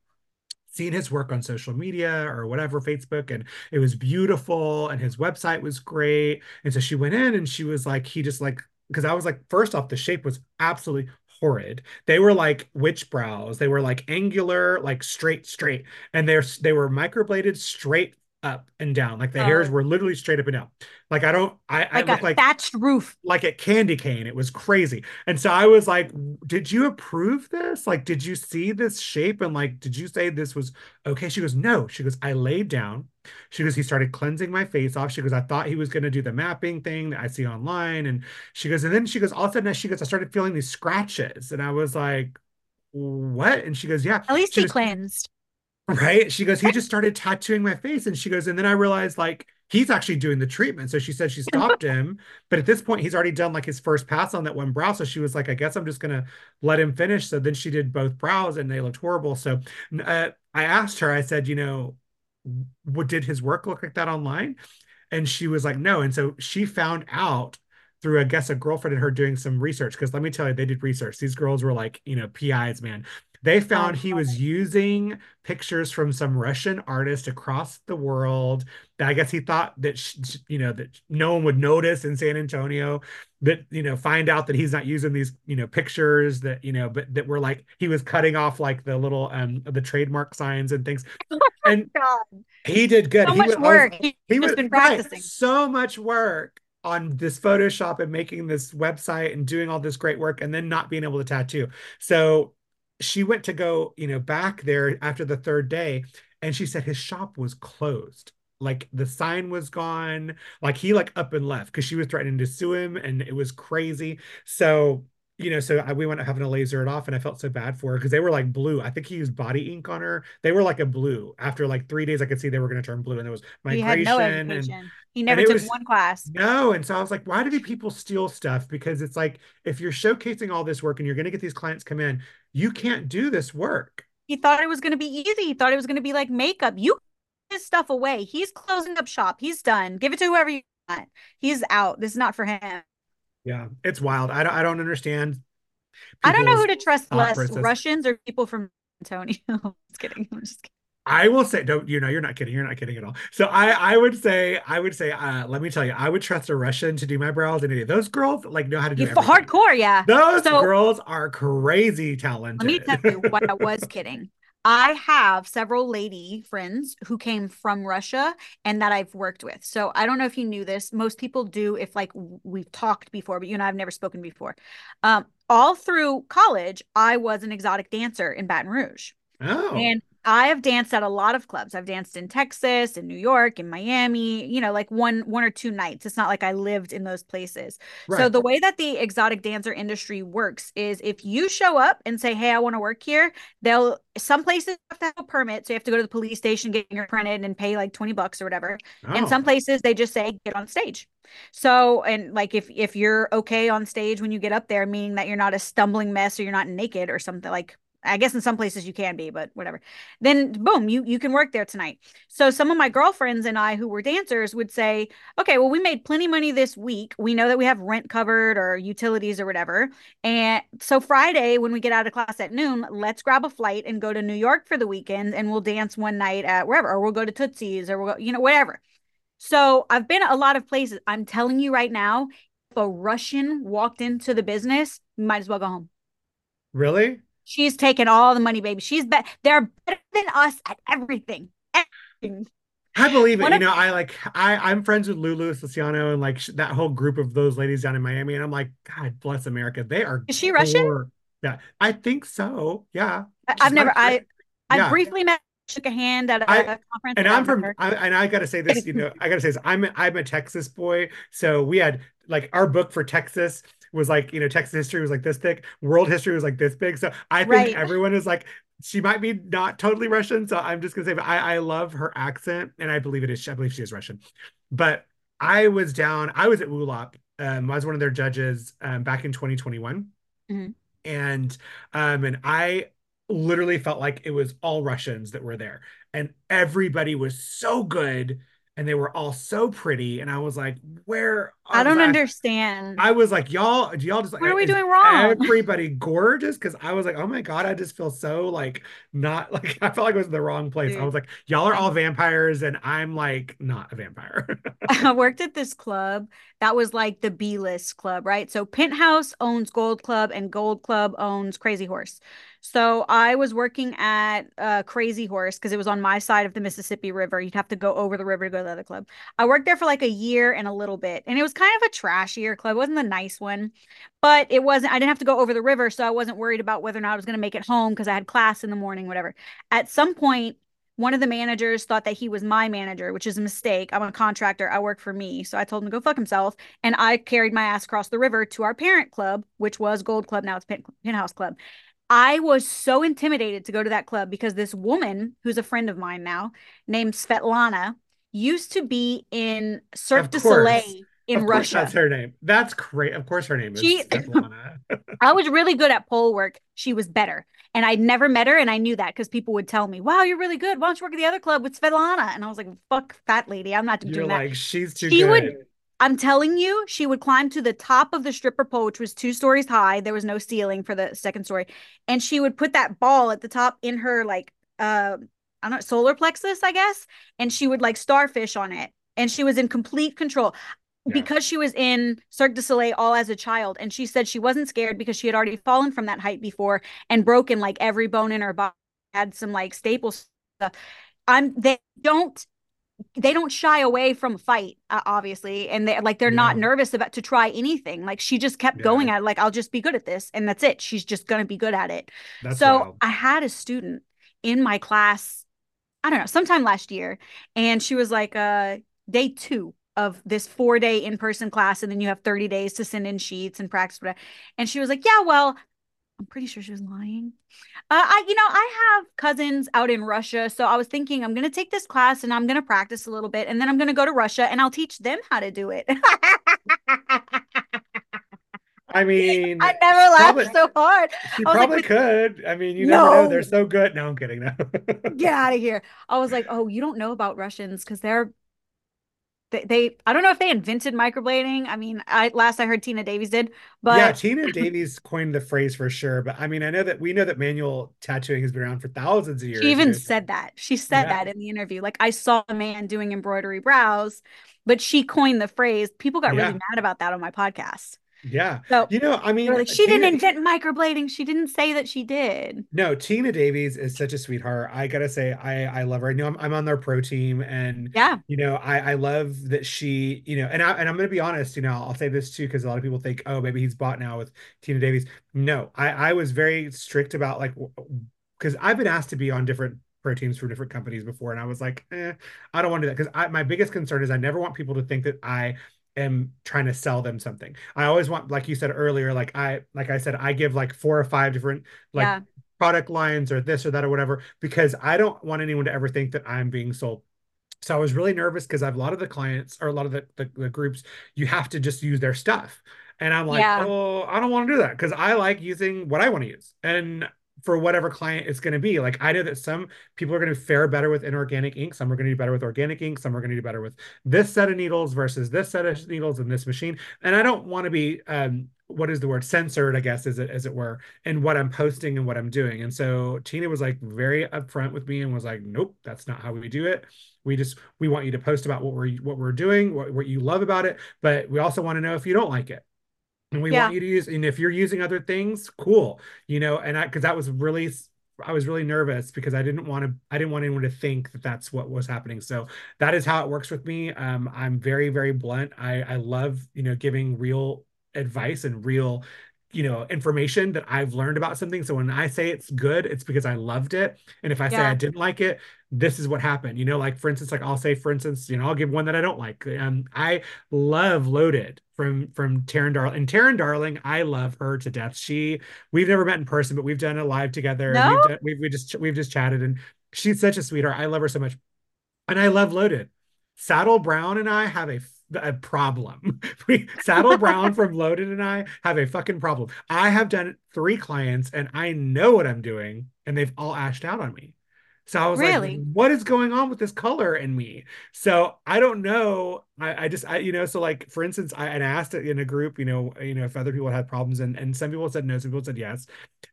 seen his work on social media or whatever, Facebook, and it was beautiful and his website was great. And so she went in and she was like, he just like, because I was like, first off, the shape was absolutely horrid. They were like witch brows. They were like angular, like straight, straight. And they're they were microbladed straight up and down. Like the oh. hairs
Oh.
were literally straight up and down. Like I don't I, I look like
thatched roof.
like a candy cane. It was crazy. And so i was like did you approve this? Like did you see this shape? And like did you say this was okay? She goes no. She goes i laid down. She goes he started cleansing my face off. She goes i thought he was going to do the mapping thing that i see online. And she goes and then she goes all of a sudden she goes i started feeling these scratches. And i was like what? And she goes yeah.
At least
She
he
goes,
cleansed.
Right? She goes, he just started tattooing my face. And she goes, and then I realized like he's actually doing the treatment. So she said she stopped him. But at this point, he's already done like his first pass on that one brow. So she was like, I guess I'm just gonna let him finish. So then she did both brows and they looked horrible. So uh, I asked her, I said, you know, what did his work look like that online? And she was like, no. And so she found out through, I guess, a girlfriend and her doing some research. Because let me tell you, they did research. These girls were like, you know, PIs, man. They found he was using pictures from some Russian artist across the world that I guess he thought that, you know, that no one would notice in San Antonio, that, you know, find out that he's not using these, you know, pictures that, you know, but that were like, he was cutting off like the little, um, the trademark signs and things. And
God,
he did good.
so
He
much
was-
work. He's
he was
been
right,
practicing.
so much work on this Photoshop and making this website and doing all this great work and then not being able to tattoo. So she went to go, you know, back there after the third day and she said his shop was closed. Like the sign was gone. Like he like up and left because she was threatening to sue him and it was crazy. So you know, so I, we went up having to laser it off, and I felt so bad for her because they were like blue. I think he used body ink on her. They were like a blue. After like three days, I could see they were going to turn blue, and there was
He
migration
no
and.
He never took
was-
one class.
no. And so I was like, why do people steal stuff? Because it's like if you're showcasing all this work and you're going to get these clients come in, you can't do this work.
He thought it was going to be easy. He thought it was going to be like makeup. You his stuff away. He's closing up shop. He's done. Give it to whoever you want. He's out. This is not for him.
Yeah, it's wild. I don't. I don't understand.
I don't know who to trust less,
process.
Russians or people from Antonio. I'm just kidding. I'm just kidding.
I will say, don't you know? You're not kidding. You're not kidding at all. So I, I would say, I would say, uh, let me tell you, I would trust a Russian to do my brows. And any of those girls like know how to do it.
hardcore, yeah.
Those
So-
girls are crazy talented.
Let me tell you what I was kidding. I have several lady friends who came from Russia and that I've worked with. So I don't know if you knew this. Most people do if like we've talked before, but you and I have never spoken before. Um, all through college, I was an exotic dancer in Baton Rouge.
oh,
And I have danced at a lot of clubs. I've danced in Texas, in New York, in Miami, you know, like one one or two nights. It's not like I lived in those places. So the way that the exotic dancer industry works is if you show up and say, "Hey, I want to work here," they'll some places have to have a permit, so you have to go to the police station, get your printed, and pay like twenty bucks or whatever. And
Oh,
some places they just say, "Get on stage." So and like if if you're okay on stage when you get up there, meaning that you're not a stumbling mess or you're not naked or something like. I guess in some places you can be, but whatever. Then boom, you you can work there tonight. So some of my girlfriends and I who were dancers would say, okay, well, we made plenty money this week. We know that we have rent covered or utilities or whatever. And so Friday, when we get out of class at noon, let's grab a flight and go to New York for the weekend and we'll dance one night at wherever, or we'll go to Tootsie's or we'll go, you know, whatever. So I've been a lot of places. I'm telling you right now, if a Russian walked into the business, might as well go home.
really?
She's taken all the money, baby. She's be- they're better than us at everything. Everything.
I believe it. You know, I like I I'm friends with Lulu Luciano and like sh- that whole group of those ladies down in Miami, and I'm like, God bless America. They are
Is she Russian?
Yeah, I think so. Yeah,
I- I've never. I. I
Yeah.
briefly met, shook a hand at a
I-
conference,
and I'm from I, and I gotta say this, you know, I gotta say this. I'm a, I'm a Texas boy, so we had like our book for Texas was like you know Texas history was like this thick, world history was like this big. So I think
Right.
everyone is like she might be not totally Russian. So I'm just gonna say, but I I love her accent, and I believe it is. I believe she is Russian, but I was down. I was at WULOP. Um, I was one of their judges um, back in 2021,
Mhm.
and um, and I literally felt like it was all Russians that were there, and everybody was so good, and they were all so pretty, and I was like, where?
I don't
was
understand.
I was like, y'all, do y'all just like,
What are we doing wrong?
Everybody gorgeous because I was like, oh my god, I just feel so like not like I felt like I was in the wrong place. I was like, y'all are all vampires, and I'm like not a vampire.
I worked at this club that was like the B list club, right? So Penthouse owns Gold Club and Gold Club owns Crazy Horse. So I was working at uh, Crazy Horse because it was on my side of the Mississippi River. You'd have to go over the river to go to the other club. I worked there for like a year and a little bit, and it was kind of a trashier club. It wasn't the nice one, but it wasn't. I didn't have to go over the river, so I wasn't worried about whether or not I was going to make it home because I had class in the morning, whatever. At some point, one of the managers thought that he was my manager, which is a mistake. I'm a contractor. I work for me. So I told him to go fuck himself. And I carried my ass across the river to our parent club, which was Gold Club. Now it's Penthouse Club. I was so intimidated to go to that club because this woman, who's a friend of mine now, named Svetlana, used to be in Cirque
Of
du
course.
Soleil in Russia.
that's her name. That's great. Of course, her name is
She-
Svetlana.
I was really good at pole work. She was better. And I'd never met her. And I knew that because people would tell me, wow, you're really good. Why don't you work at the other club with Svetlana? And I was like, fuck that lady. I'm not
You're
doing that.
like, she's too
She
good.
would- I'm telling you, she would climb to the top of the stripper pole, which was two stories high. There was no ceiling for the second story. And she would put that ball at the top in her, like, uh, I don't know, solar plexus, I guess. And she would like starfish on it. And she was in complete control
Yeah.
because she was in Cirque du Soleil all as a child. And she said she wasn't scared because she had already fallen from that height before and broken like every bone in her body, had some like staples. stuff. I'm, they don't they don't shy away from a fight uh, obviously and they like they're not nervous about to try anything like she just kept
Yeah.
going at it like i'll just be good at this and that's it she's just gonna be good at it
That's
so
wild.
i had a student in my class i don't know sometime last year and she was like uh day two of this four day in-person class and then you have 30 days to send in sheets and practice whatever. and she was like yeah well i'm pretty sure she was lying uh, I, you know, I have cousins out in Russia, so I was thinking I'm gonna take this class and I'm gonna practice a little bit, and then I'm gonna go to Russia and I'll teach them how to do it.
I mean,
I never laughed
probably-
so hard. I was like,
probably could. I mean, you never know. They're so good. No, I'm kidding. No.
Get out of here! I was like, oh, you don't know about Russians because they're they, they. I don't know if they invented microblading. I mean, I last I heard Tina Davies did, but
yeah, Tina Davies coined the phrase for sure. But I mean, I know that we know that manual tattooing has been around for thousands of years.
She even
know.
said that. She said
Yeah.
that in the interview. Like I saw a man doing embroidery brows, but she coined the phrase. People got
Yeah.
really mad about that on my podcast.
Yeah.
So
You know, I mean,
like, she
Tina-
didn't invent microblading. She didn't say that she did.
No, Tina Davies is such a sweetheart. I gotta say, I I love her. I know I'm, I'm on their pro team, and
Yeah.
you know, I I love that she, you know, and I and I'm gonna be honest, you know, I'll say this too because a lot of people think, oh, maybe he's bought now with Tina Davies. No, I I was very strict about like because I've been asked to be on different pro teams for different companies before, and I was like, eh, I don't want to do that because I my biggest concern is I never want people to think that I am trying to sell them something. I always want, like you said earlier, like I like I said, I give like four or five different like
Yeah.
product lines or this or that or whatever because I don't want anyone to ever think that I'm being sold. So I was really nervous because I have a lot of the clients or a lot of the, the, the groups, you have to just use their stuff. And I'm like,
Yeah.
oh, I don't want to do that because I like using what I want to use. And for whatever client it's going to be. Like I know that some people are going to fare better with inorganic ink, some are going to do better with organic ink, some are going to do better with this set of needles versus this set of needles in this machine. And I don't want to be um what is the word censored, I guess, as it as it were, in what I'm posting and what I'm doing. And so Tina was like very upfront with me and was like, nope, that's not how we do it. We just we want you to post about what we're what we're doing, what, what you love about it, but we also want to know if you don't like it. And we
Yeah.
want you to use, and if you're using other things, cool, you know, and I, because that was really, I was really nervous because I didn't want to I didn't want anyone to think that that's what was happening. So that is how it works with me. Um, I'm very very blunt. I I love you know giving real advice and real you know information that I've learned about something. So when I say it's good, it's because I loved it. And if I say I didn't like it, this is what happened. You know, like for instance, like I'll say, for instance, you know, I'll give one that I don't like. Um, I love Loaded from from Taryn Darling. And Taryn Darling, I love her to death. She, we've never met in person, but we've done a live together.
No?
We've done, we've we just we've just chatted, and she's such a sweetheart. I love her so much, and I love Loaded. Saddle Brown and I have a a problem. We, Saddle Brown from Loaded and I have a fucking problem. I have done three clients and I know what I'm doing, and they've all ashed out on me. So I was
Really?
like, what is going on with this color in me? So I don't know. I, I just I you know, so like for instance, I, and I asked it in a group, you know, you know, if other people had problems and and some people said no, some people said yes.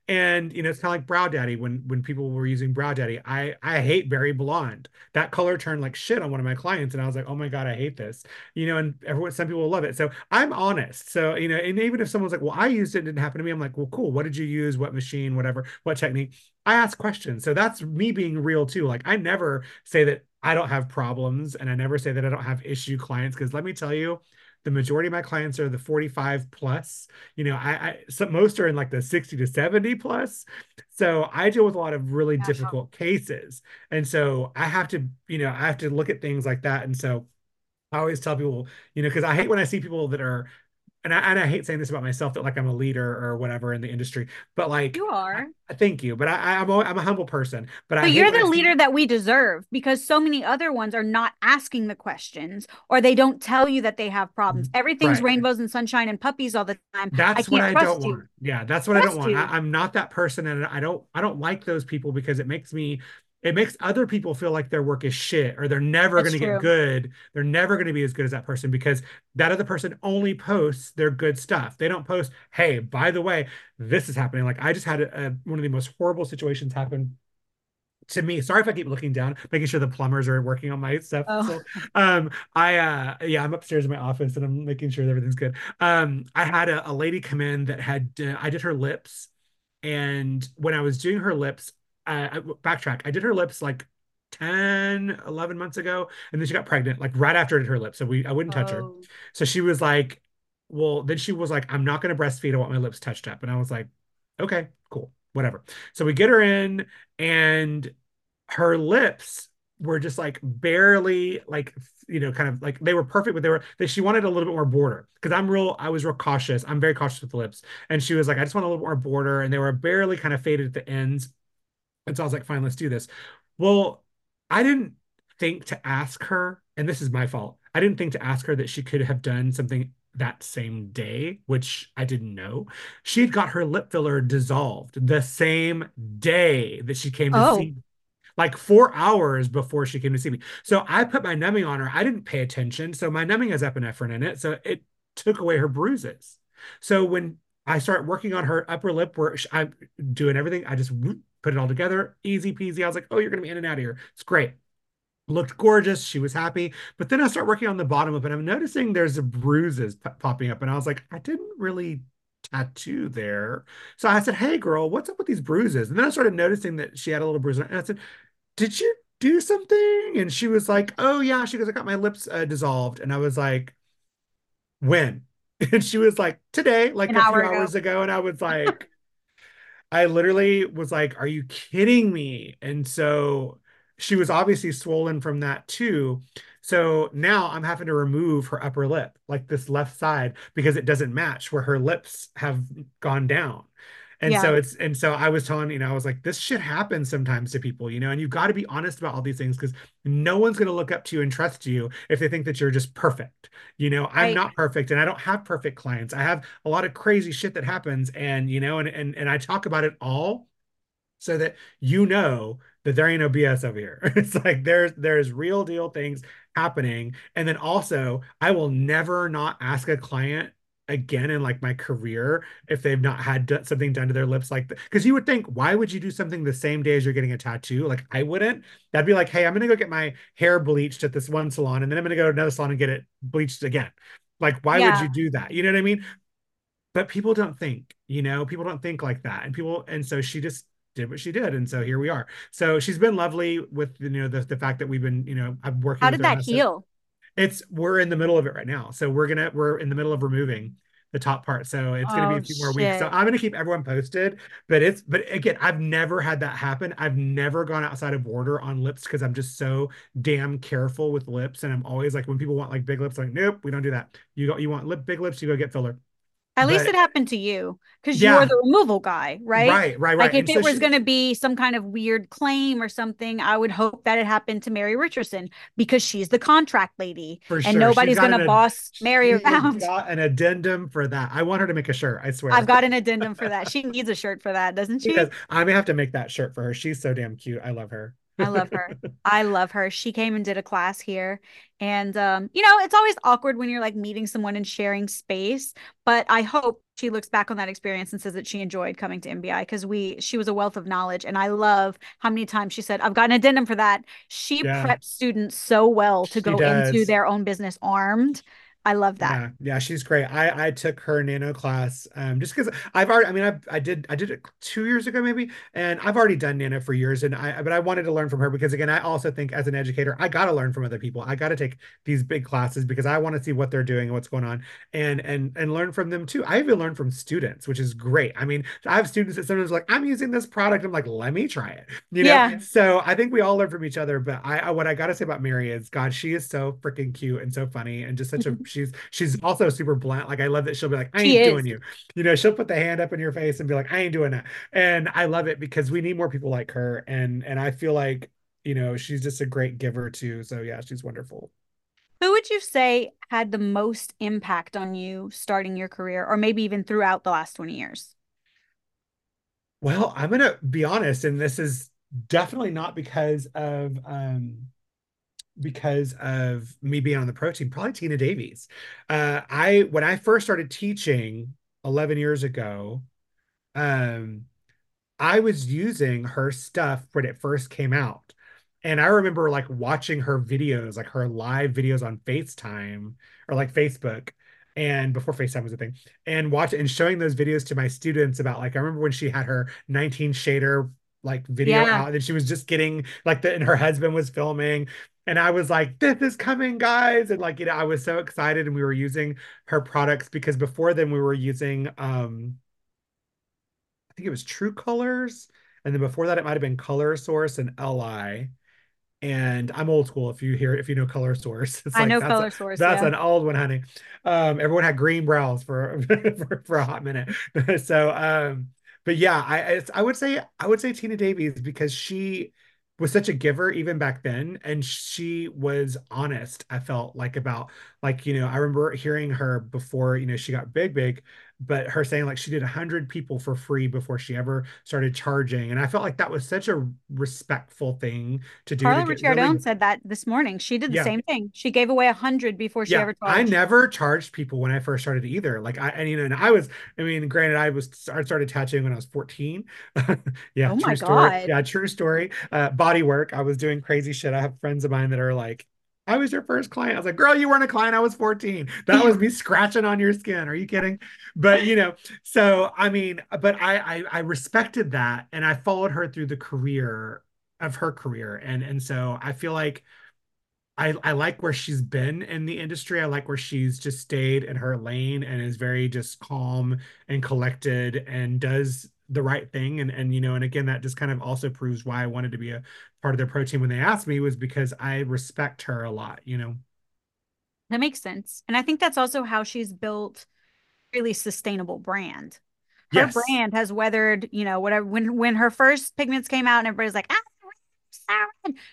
And you know, it's kind of like Brow Daddy when when people were using Brow Daddy. I I hate Berry Blonde. That color turned like shit on one of my clients, and I was like, oh my god, I hate this. You know, and everyone, some people love it. So I'm honest. So you know, and even if someone's like, well, I used it, it didn't happen to me. I'm like, well, cool. What did you use? What machine? Whatever. What technique? I ask questions. So that's me being real too. Like I never say that I don't have problems, and I never say that I don't have issue clients because let me tell you the majority of my clients are the 45 plus you know i, I some, most are in like the 60 to 70 plus so i deal with a lot of really
Yeah.
difficult cases and so i have to you know i have to look at things like that and so i always tell people you know because i hate when i see people that are and I, and I hate saying this about myself that like I'm a leader or whatever in the industry, but like,
You are.
I- thank you, but I, I'm a, I'm a humble person, but
But you're the leader that we deserve because so many other ones are not asking the questions or they don't tell you that they have problems. Everything's
Mm-hmm. Right.
rainbows and sunshine and puppies all the time.
That's
I
what I don't
you.
want. Yeah, that's what I don't want. I, I'm not that person, and I don't I don't like those people because it makes me it makes other people feel like their work is shit or they're never going to get good. They're never going to be as good as that person because that other person only posts their good stuff. They don't post, hey, by the way, this is happening. Like I just had a, a, one of the most horrible situations happen to me. Sorry if I keep looking down, making sure the plumbers are working on my stuff.
Oh.
So, um, I uh, yeah, I'm upstairs in my office and I'm making sure that everything's good. Um, I had a, a lady come in that had uh, I did her lips, and when I was doing her lips, uh, I, backtrack, I did her lips like 10, 11 months ago, and then she got pregnant like right after I did her lips. So we I wouldn't touch her.
Oh.
So she was like, well, then she was like, I'm not going to breastfeed. I want my lips touched up. And I was like, okay, cool, whatever. So we get her in, and her lips were just like barely like you know kind of like they were perfect but they were they, she wanted a little bit more border because i'm real i was real cautious i'm very cautious with the lips and she was like i just want a little more border and they were barely kind of faded at the ends and so i was like fine let's do this well i didn't think to ask her and this is my fault i didn't think to ask her that she could have done something that same day which i didn't know she had got her lip filler dissolved the same day that she came to
Oh.
see me like four hours before she came to see me. So I put my numbing on her. I didn't pay attention. So my numbing has epinephrine in it. So it took away her bruises. So when I start working on her upper lip where I'm doing everything, I just whoop, put it all together, easy peasy. I was like, oh, you're going to be in and out of here. It's great. Looked gorgeous. She was happy. But then I start working on the bottom of it. I'm noticing there's bruises p- popping up. And I was like, I didn't really tattoo there. So I said, Hey girl, what's up with these bruises? And then I started noticing that she had a little bruise. And I said, Did you do something? And she was like, Oh yeah. She goes, I got my lips uh, dissolved. And I was like, When? And she was like, Today, like
An
a few
ago.
hours ago. And I was like, I literally was like, Are you kidding me? And so she was obviously swollen from that too. So now I'm having to remove her upper lip, like this left side, because it doesn't match where her lips have gone down. And so it's, and so I was telling, you know, I was like, this shit happens sometimes to people, you know, and you've got to be honest about all these things because no one's going to look up to you and trust you if they think that you're just perfect. You know, I'm
Right.
not perfect and I don't have perfect clients. I have a lot of crazy shit that happens and, you know, and, and, and I talk about it all so that you know that there ain't no BS over here. It's like there's there's real deal things happening. And then also, I will never not ask a client again in like my career if they've not had do- something done to their lips like because you would think why would you do something the same day as you're getting a tattoo like i wouldn't that'd be like hey i'm gonna go get my hair bleached at this one salon and then i'm gonna go to another salon and get it bleached again like why
Yeah.
would you do that you know what i mean but people don't think you know people don't think like that and people and so she just did what she did, and so here we are. So she's been lovely with you know the the fact that we've been you know I'm working.
How did that heal?
It's we're in the middle of it right now, so we're gonna we're in the middle of removing the top part. So it's going to be a oh, few
Oh,
more weeks. So. I'm to keep everyone posted. But it's but again, I've never had that happen. I've never gone outside of order on lips because I'm just so damn careful with lips. And I'm always like when people want like big lips, like nope, we don't do that. You go, you want lip big lips, you go get filler.
At least
But
it happened to you because
Yeah.
you're the removal guy, right?
right, right, right.
Like if
And
it
so
was
she-
going to be some kind of weird claim or something, I would hope that it happened to Mary Richardson because she's the contract lady
for
and
sure, she's
going to boss Mary around.
Got an addendum for that. I want her to make a shirt. I swear.
I've got an addendum for that. She needs a shirt for that, doesn't she?
because I may have to make that shirt for her. She's so damn cute. I love her.
I love her. I love her. She came and did a class here. And um, you know, it's always awkward when you're like meeting someone and sharing space, but I hope she looks back on that experience and says that she enjoyed coming to MBI because we she was a wealth of knowledge and I love how many times she said, I've got an addendum for that. She
Yeah.
preps students so well to
She
go into their own business armed. I love that.
Yeah, yeah, she's great. I I took her nano class um just because I've already I mean I I did I did it two years ago maybe and I've already done nano for years and I but I wanted to learn from her because again I also think as an educator I got to learn from other people. I got to take these big classes because I want to see what they're doing and what's going on and and and learn from them too. I even learn from students, which is great. I mean, I have students that sometimes are like I'm using this product. I'm like, let me try it. You know,
Yeah.
so I think we all learn from each other. But I, I what I got to say about Mary is, God, she is so freaking cute and so funny and just such a she's she's also super blunt. Like I love that she'll be like, I
She
ain't
is.
doing you. You know, she'll put the hand up in your face and be like, I ain't doing that. And I love it because we need more people like her. And and I feel like you know she's just a great giver too. So yeah, she's wonderful.
Who would you say had the most impact on you starting your career or maybe even throughout the last 20 years?
Well, I'm gonna be honest, and this is definitely not because of um because of me being on the pro team, probably Tina Davies. Uh I when I first started teaching 11 years ago, um I was using her stuff when it first came out. And I remember like watching her videos, like her live videos on FaceTime or like Facebook and before FaceTime was a thing, and watch and showing those videos to my students about like I remember when she had her 19 shader like video
Yeah.
out and she was just getting like the and her husband was filming and I was like this is coming guys and like you know I was so excited and we were using her products because before then we were using um I think it was True Colors, and then before that it might have been Color Source and LI. And I'm old school. If you hear, if you know Color Source, it's
I
like
know
that's
Color
a-
Source.
that's
yeah.
an old one, honey. Um, everyone had green brows for for, for a hot minute. So, um, but yeah, I I would say I would say Tina Davies because she was such a giver even back then, and she was honest. I felt like about like you know I remember hearing her before you know she got big big, but her saying like she did a hundred people for free before she ever started charging, and I felt like that was such a respectful thing to do.
Carla Ricciardone
really-
said that this morning. She did the
Yeah.
same thing. She gave away a hundred before she
yeah,
ever
I never charged people when I first started either. Like I, and you know, and I was, I mean, granted, I was, I started tattooing when I was 14. yeah,
Oh my
true story.
God.
Yeah, true story. Uh, body work. I was doing crazy shit. I have friends of mine that are like, I was your first client. I was like, girl, you weren't a client. I was 14. That was me scratching on your skin. Are you kidding? But you know, so I mean, but I, I, I respected that, and I followed her through the career of her career, and and so I feel like. I, I like where she's been in the industry. I like where she's just stayed in her lane and is very just calm and collected and does the right thing. And and you know, and again, that just kind of also proves why I wanted to be a part of their pro team when they asked me was because I respect her a lot, you know.
That makes sense. And I think that's also how she's built really sustainable brand. Her
Yes.
brand has weathered, you know, whatever when when her first pigments came out and everybody's like, ah.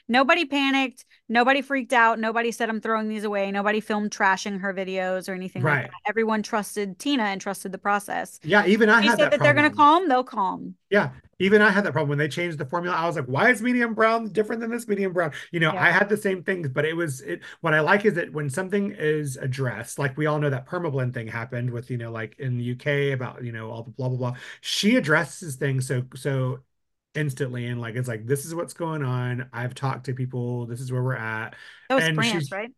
Nobody panicked. Nobody freaked out. Nobody said I'm throwing these away. Nobody filmed trashing her videos or anything
Right.
like that. Everyone trusted Tina and trusted the process.
Yeah, even I
She
had
said
that
that they're going to calm, they'll calm.
Yeah, even I had that problem when they changed the formula. I was like, why is medium brown different than this medium brown? You know,
Yeah.
I had the same things, but it was it what I like is that when something is addressed, like we all know that permablend thing happened with, you know, like in the UK about, you know, all the blah blah blah. She addresses things so so instantly and like it's like this is what's going on. I've talked to people, this is where we're at.
That was
And
France,
she's-
right?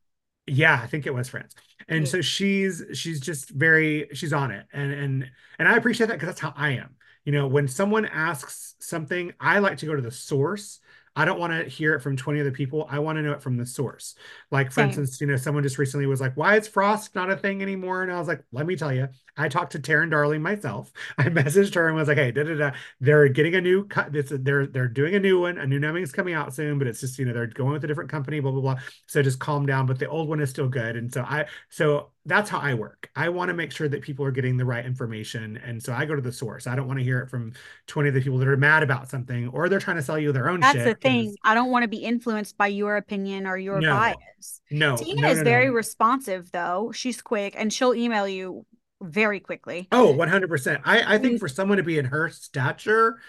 Yeah, I think it was France. And
Yeah.
so she's she's just very she's on it. And and and I appreciate that because that's how I am. You know, when someone asks something, I like to go to the source. I don't want to hear it from 20 other people. I want to know it from the source. Like, for
Same.
instance, you know, someone just recently was like, why is frost not a thing anymore? And I was like, let me tell you, I talked to Taryn Darling myself. I messaged her and was like, hey, da da da. They're getting a new cut. They're they're doing a new one. A new numbing is coming out soon, but it's just, you know, they're going with a different company, blah, blah, blah. So just calm down. But the old one is still good. And so I so that's how I work. I want to make sure that people are getting the right information. And so I go to the source. I don't want to hear it from 20 of the people that are mad about something or they're trying to sell you their own
That's the thing. I don't want to be influenced by your opinion or your
No.
bias.
No,
Tina
no,
is
no,
very responsive though. She's quick and she'll email you very quickly.
Oh, 100%. I, I think for someone to be in her stature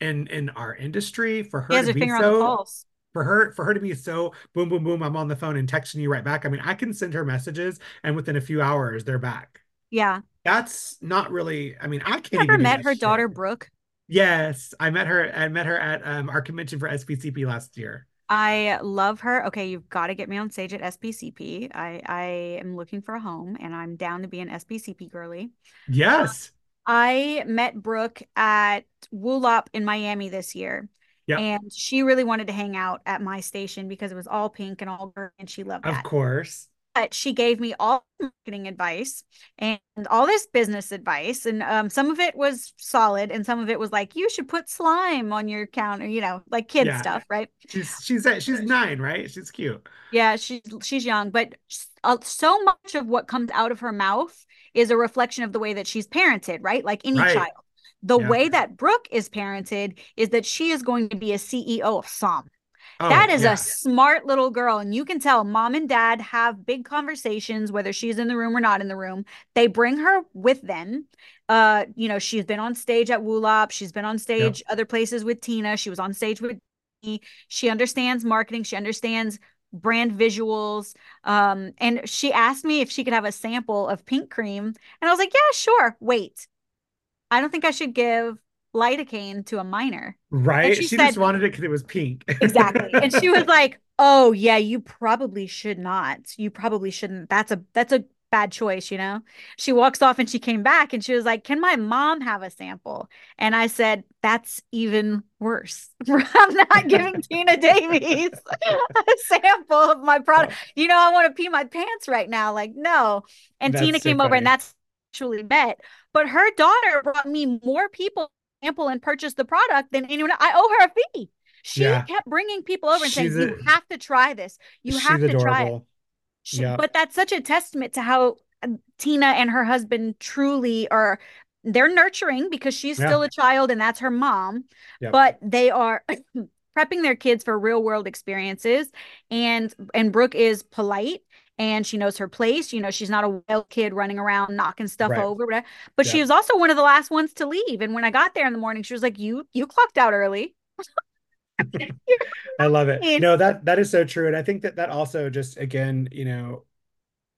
in in our industry, for her to be
finger on the
so
pulse.
For her for her to be so boom boom boom i'm on the phone and texting you right back i mean i can send her messages and within a few hours they're back
Yeah.
that's not really i mean i can't
Ever met her
shit.
daughter Brooke?
yes i met her i met her at um, our convention for spcp last year
I love her. Okay, you've got to get me on stage at SPCP. I I am looking for a home and I'm down to be an SPCP girly.
yes
I met Brooke at WULOP in Miami this year.
Yep.
And she really wanted to hang out at my station because it was all pink and all green, and she loved
of course
But she gave me all marketing advice and all this business advice. And um, some of it was solid, and some of it was like, you should put slime on your counter, you know, like kid
Yeah.
stuff, right?
she's she's she's nine right she's cute
Yeah, she's she's young, but uh, so much of what comes out of her mouth is a reflection of the way that she's parented, right? Like any
Right.
child. The
Yeah.
way that Brooke is parented is that she is going to be a CEO of some.
oh
that is
yeah.
a smart little girl, and you can tell mom and dad have big conversations, whether she's in the room or not in the room. They bring her with them. Uh, you know, she's been on stage at WULOP. She's been on stage other places with Tina. She was on stage with me. She understands marketing. She understands brand visuals. Um, and she asked me if she could have a sample of pink cream, and I was like, yeah, sure. Wait, I don't think I should give lidocaine to a minor.
right
she
she, just wanted it because it was pink
Exactly. And she was like, "Oh, yeah, you probably should not. You probably shouldn't. That's a that's a bad choice, you know?" She walks off and she came back and she was like, "Can my mom have a sample?" And I said, "That's even worse. I'm not giving Tina Davies a sample of my product. Oh. You know, I want to pee my pants right now. Like, no." And
That's
Tina
so
came over and that's actually bet. But her daughter brought me more people sample and purchase the product than anyone. I owe her a fee. She
Yeah.
kept bringing people over and saying,
She's
"You have to try this. You
she's
have to try it." She-
Yeah.
But that's such a testament to how um, Tina and her husband truly are. They're nurturing because she's
Yeah.
still a child and that's her mom,
Yep.
but they are prepping their kids for real world experiences. And and Brooke is polite and she knows her place. You know, she's not a wild kid running around knocking stuff
Right.
over. But, but she was also one of the last ones to leave. And when I got there in the morning, she was like, "You you clocked out early."
I love it. No, that that is so true, and I think that that also just again, you know,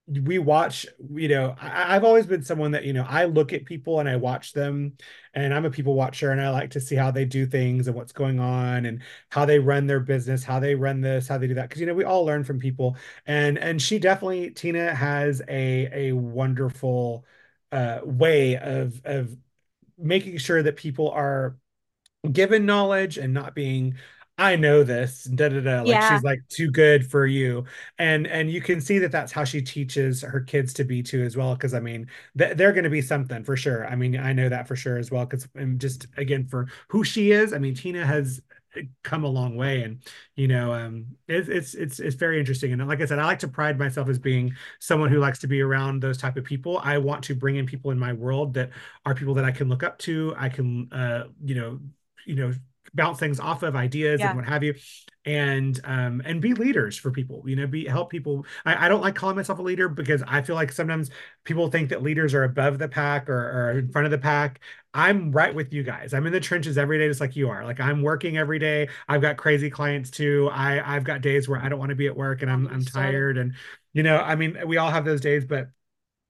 we watch. You know, I, I've always been someone that you know I look at people and I watch them, and I'm a people watcher, and I like to see how they do things and what's going on and how they run their business, how they run this, how they do that. Because you know, we all learn from people, and and she definitely Tina has a a wonderful uh way of of making sure that people are given knowledge and not being I know this da da da like
Yeah.
she's like too good for you. And and you can see that that's how she teaches her kids to be too as well because I mean th- they're going to be something for sure. I mean I know that for sure as well because just again for who she is I mean Tina has come a long way. And you know um it's it's it's it's very interesting. And like I said I like to pride myself as being someone who likes to be around those type of people. I want to bring in people in my world that are people that I can look up to. I can uh you know you know bounce things off of ideas
Yeah.
and what have you. And um and be leaders for people you know be help people. I, I don't like calling myself a leader because i feel like sometimes people think that leaders are above the pack or, or in front of the pack. I'm right with you guys. I'm in the trenches every day just like you are. Like i'm working every day. I've got crazy clients too. I i've got days where i don't want to be at work and i'm i'm tired and you know i mean we all have those days but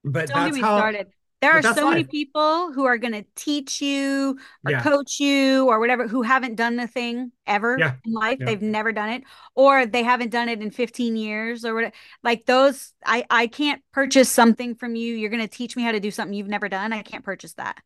but
Don't get
that's
me
how
started. There are so many people who are going to teach you or
Yeah.
coach you or whatever who haven't done the thing ever
Yeah.
in life.
Yeah.
They've never done it or they haven't done it in 15 years or whatever. Like those, I, I can't purchase something from you. You're going to teach me how to do something you've never done. I can't purchase that.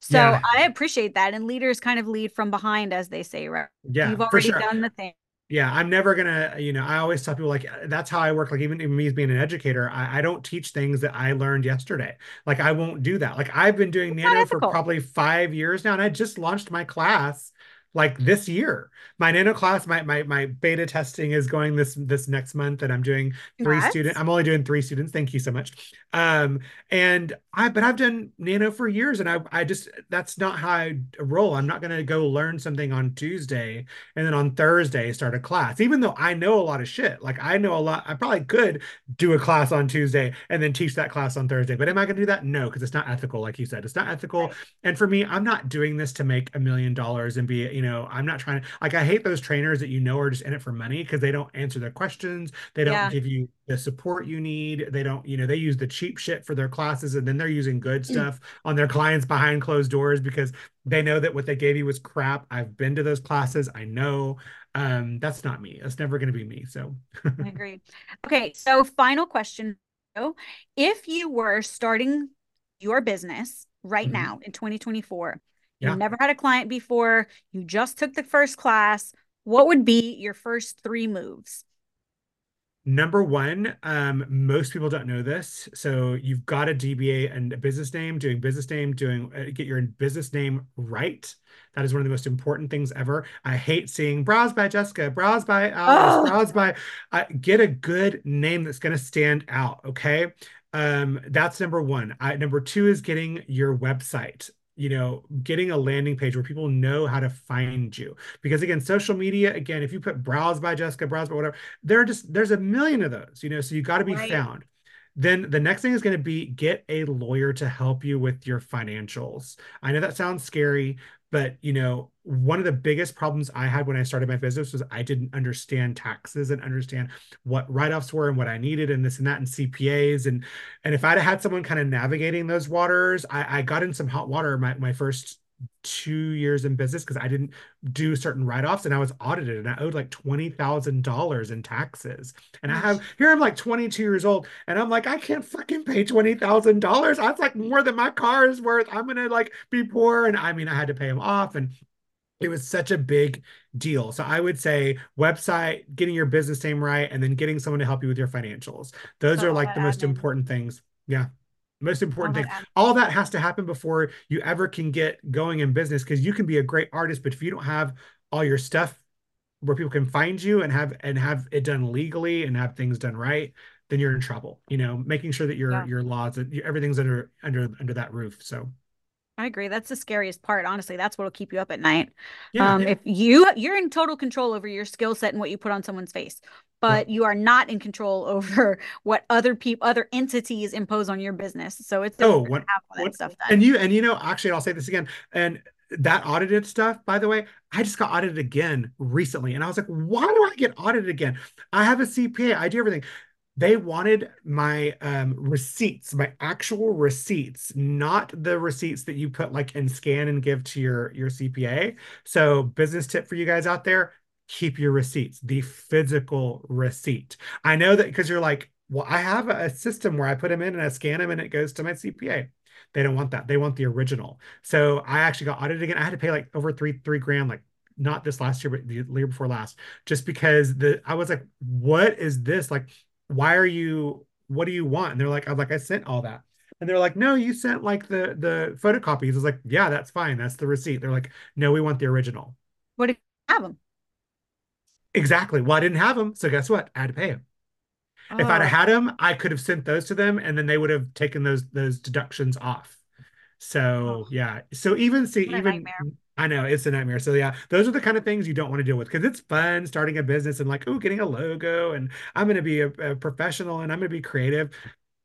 So. I appreciate that. And leaders kind of lead from behind, as they say, right?
Yeah,
You've already
sure.
done the thing.
Yeah, I'm never gonna, you know, I always tell people like that's how I work. Like even, even me as being an educator, I, I don't teach things that I learned yesterday. Like I won't do that. Like I've been doing
It's
nano for probably five years now, and I just launched my class like this year. My nano class, my my my beta testing is going this this next month, and I'm doing three
Congrats.
student. I'm only doing three students. Thank you so much. Um, and I but I've done nano for years, and I I just that's not how I roll. I'm not gonna go learn something on Tuesday and then on Thursday start a class. Even though I know a lot of shit, like I know a lot, I probably could do a class on Tuesday and then teach that class on Thursday. But am I going to do that? No, because it's not ethical, like you said. It's not ethical. And for me, I'm not doing this to make a million dollars and be, you know, I'm not trying to like I hate those trainers that you know are just in it for money because they don't answer their questions. They don't
Yeah.
give you the support you need. They don't, you know, they use the cheap shit for their classes and then they're using good
Mm.
stuff on their clients behind closed doors because they know that what they gave you was crap. I've been to those classes. I know. Um, that's not me. That's never going to be me. So
I agree. Okay, so final question. If you were starting your business right
Mhm.
now in 2024,
Yeah.
you've never had a client before, you just took the first class, what would be your first three moves?
Number one, um, most people don't know this. So you've got a DBA and a business name, doing business name, doing uh, get your business name right. That is one of the most important things ever. I hate seeing brows by Jessica, brows by Alice,
Oh.
brows by. Uh, get a good name that's going to stand out. Okay, um, that's number one. I, number two is getting your website. You know, getting a landing page where people know how to find you. Because again, social media, again, if you put brows by Jessica, brows by whatever, there are just there's a million of those, you know, so you got to be
Right.
found. Then the next thing is going to be get a lawyer to help you with your financials. I know that sounds scary, but you know, one of the biggest problems I had when I started my business was I didn't understand taxes and understand what write-offs were and what I needed and this and that and CPAs and and if I'd had someone kind of navigating those waters, I, I got in some hot water my my first two years in business because I didn't do certain write-offs and I was audited and I owed like $20,000 in taxes. And I have here I'm like 22 years old and I'm like, I can't fucking pay $20,000. That's like more than my car is worth. I'm gonna like be poor. And I mean, I had to pay them off and it was such a big deal. So I would say website, getting your business name right, and then getting someone to help you with your financials. Those
So
are like the most
admin.
important things. Yeah. Most important
All
thing.
that.
All that has to happen before you ever can get going in business because you can be a great artist, but if you don't have all your stuff where people can find you and have and have it done legally and have things done right, then you're in trouble. You know, making sure that your
Yeah.
your laws everything's under under under that roof. So
I agree. That's the scariest part. Honestly, that's what'll keep you up at night.
yeah,
um, if you you're in total control over your skill set and what you put on someone's face, but you are not in control over what other people, other entities impose on your business. So it's
Oh,
what, to have all that
one-
stuff done.
And you and you know, actually, I'll say this again. And that audited stuff, by the way, I just got audited again recently, and I was like, why do I get audited again? I have a CPA, I do everything. They wanted my um, receipts, my actual receipts, not the receipts that you put like and scan and give to your your CPA. So, business tip for you guys out there: keep your receipts, the physical receipt. I know that because you're like, well, I have a system where I put them in and I scan them and it goes to my CPA. They don't want that. They want the original. So I actually got audited again. I had to pay like over three three grand, like not this last year, but the year before last, just because the I was like, what is this? Like, why are you? What do you want? And they're like, I was like, I sent all that. And they're like, no, you sent like the the photocopies. I was like, yeah, that's fine. That's the receipt. They're like, no, we want the original.
what if you have them?
Exactly. Well, I didn't have them, so guess what? I had to pay them. If I'd
Oh,
have had them, I could have sent those to them, and then they would have taken those those deductions off. So
Oh.
yeah. So even see
What
even. I know it's a nightmare. So yeah, those are the kind of things you don't want to deal with because it's fun starting a business and like, oh, getting a logo and I'm going to be a, a professional and I'm going to be creative.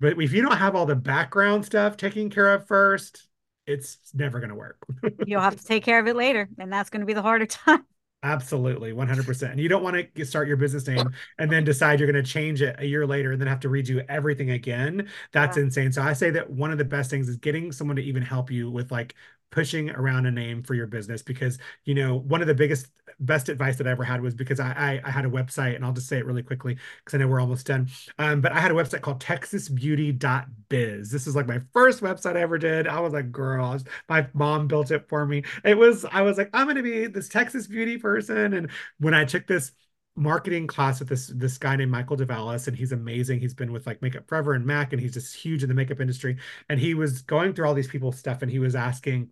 But if you don't have all the background stuff taken care of first, it's never going to work.
you'll have to take care of it later, and that's going to be the harder time.
Absolutely, 100%. And you don't want to start your business name and then decide you're going to change it a year later and then have to redo everything again. That's yeah. insane. So I say that one of the best things is getting someone to even help you with like pushing around a name for your business because you know one of the biggest best advice that I ever had was because I I, I had a website and I'll just say it really quickly because I know we're almost done. Um, but I had a website called TexasBeauty.biz. This is like my first website I ever did. I was like, girl, was, my mom built it for me. It was I was like, I'm gonna be this Texas beauty person. And when I took this marketing class with this this guy named Michael DeVallis, and he's amazing. He's been with like Makeup Forever and Mac, and he's just huge in the makeup industry. And he was going through all these people's stuff, and he was asking,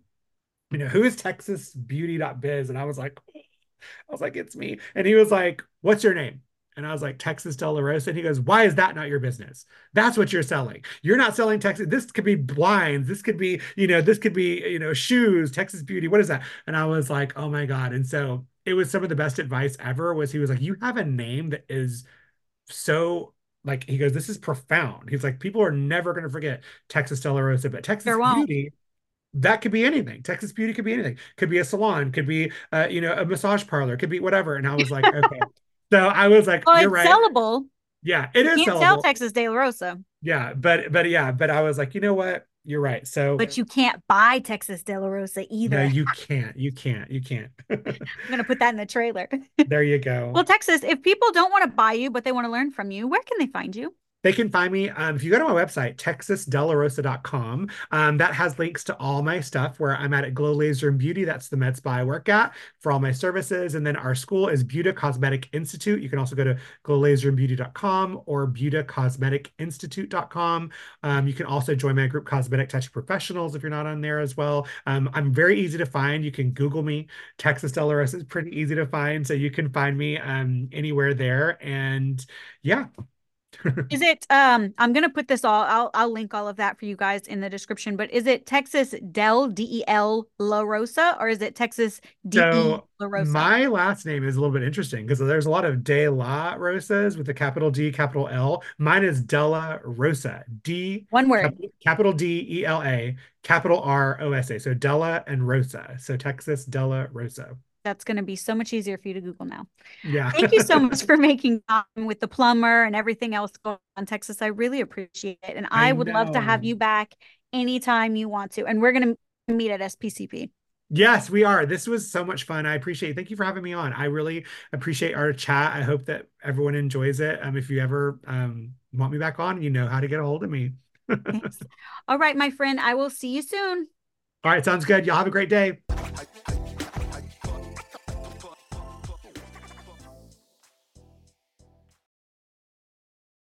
you know, who is Texas Beauty.biz? And I was like, I was like, it's me. And he was like, what's your name? And I was like, Texas Dela Rosa. And he goes, Why is that not your business? That's what you're selling. You're not selling Texas. This could be blinds. This could be, you know, this could be, you know, shoes, Texas beauty. What is that? And I was like, Oh my God. And so it was some of the best advice ever was he was like, You have a name that is so like he goes, This is profound. He's like, people are never going to forget Texas Dela Rosa, but Texas beauty that could be anything. Texas Beauty could be anything. Could be a salon, could be uh, you know, a massage parlor, could be whatever. And I was like, okay. so I was like,
well,
you're
it's
right.
sellable.
Yeah, it is
you can't
sellable.
sell Texas Dela Rosa.
Yeah, but but yeah, but I was like, you know what? You're right. So
But you can't buy Texas Dela Rosa either.
No, you can't. You can't. You can't.
I'm gonna put that in the trailer.
there you go.
Well, Texas, if people don't want to buy you, but they want to learn from you, where can they find you?
They can find me um, if you go to my website, texasdelarosa.com. Um, that has links to all my stuff where I'm at at Glow Laser and Beauty. That's the med spa I work at for all my services. And then our school is Buda Cosmetic Institute. You can also go to glowlaserandbeauty.com or budacosmeticinstitute.com. Um, you can also join my group Cosmetic Touch Professionals if you're not on there as well. Um, I'm very easy to find. You can Google me. Texas Dela Rosa is pretty easy to find. So you can find me um, anywhere there. And yeah,
is it um I'm gonna put this all I'll I'll link all of that for you guys in the description, but is it Texas Del D E L La Rosa or is it Texas D E so La Rosa?
My last name is a little bit interesting because there's a lot of De La Rosas with the capital D, capital L. Mine is Dela Rosa. D
one word
capital, capital D E L A, capital R O S A. So Della and Rosa. So Texas Dela Rosa
that's going to be so much easier for you to Google now.
Yeah.
Thank you so much for making time with the plumber and everything else going on Texas. I really appreciate it. And I, I would know. love to have you back anytime you want to. And we're going to meet at SPCP.
Yes, we are. This was so much fun. I appreciate it. Thank you for having me on. I really appreciate our chat. I hope that everyone enjoys it. Um, if you ever um, want me back on, you know how to get a hold of me.
All right, my friend. I will see you soon.
All right, sounds good. Y'all have a great day.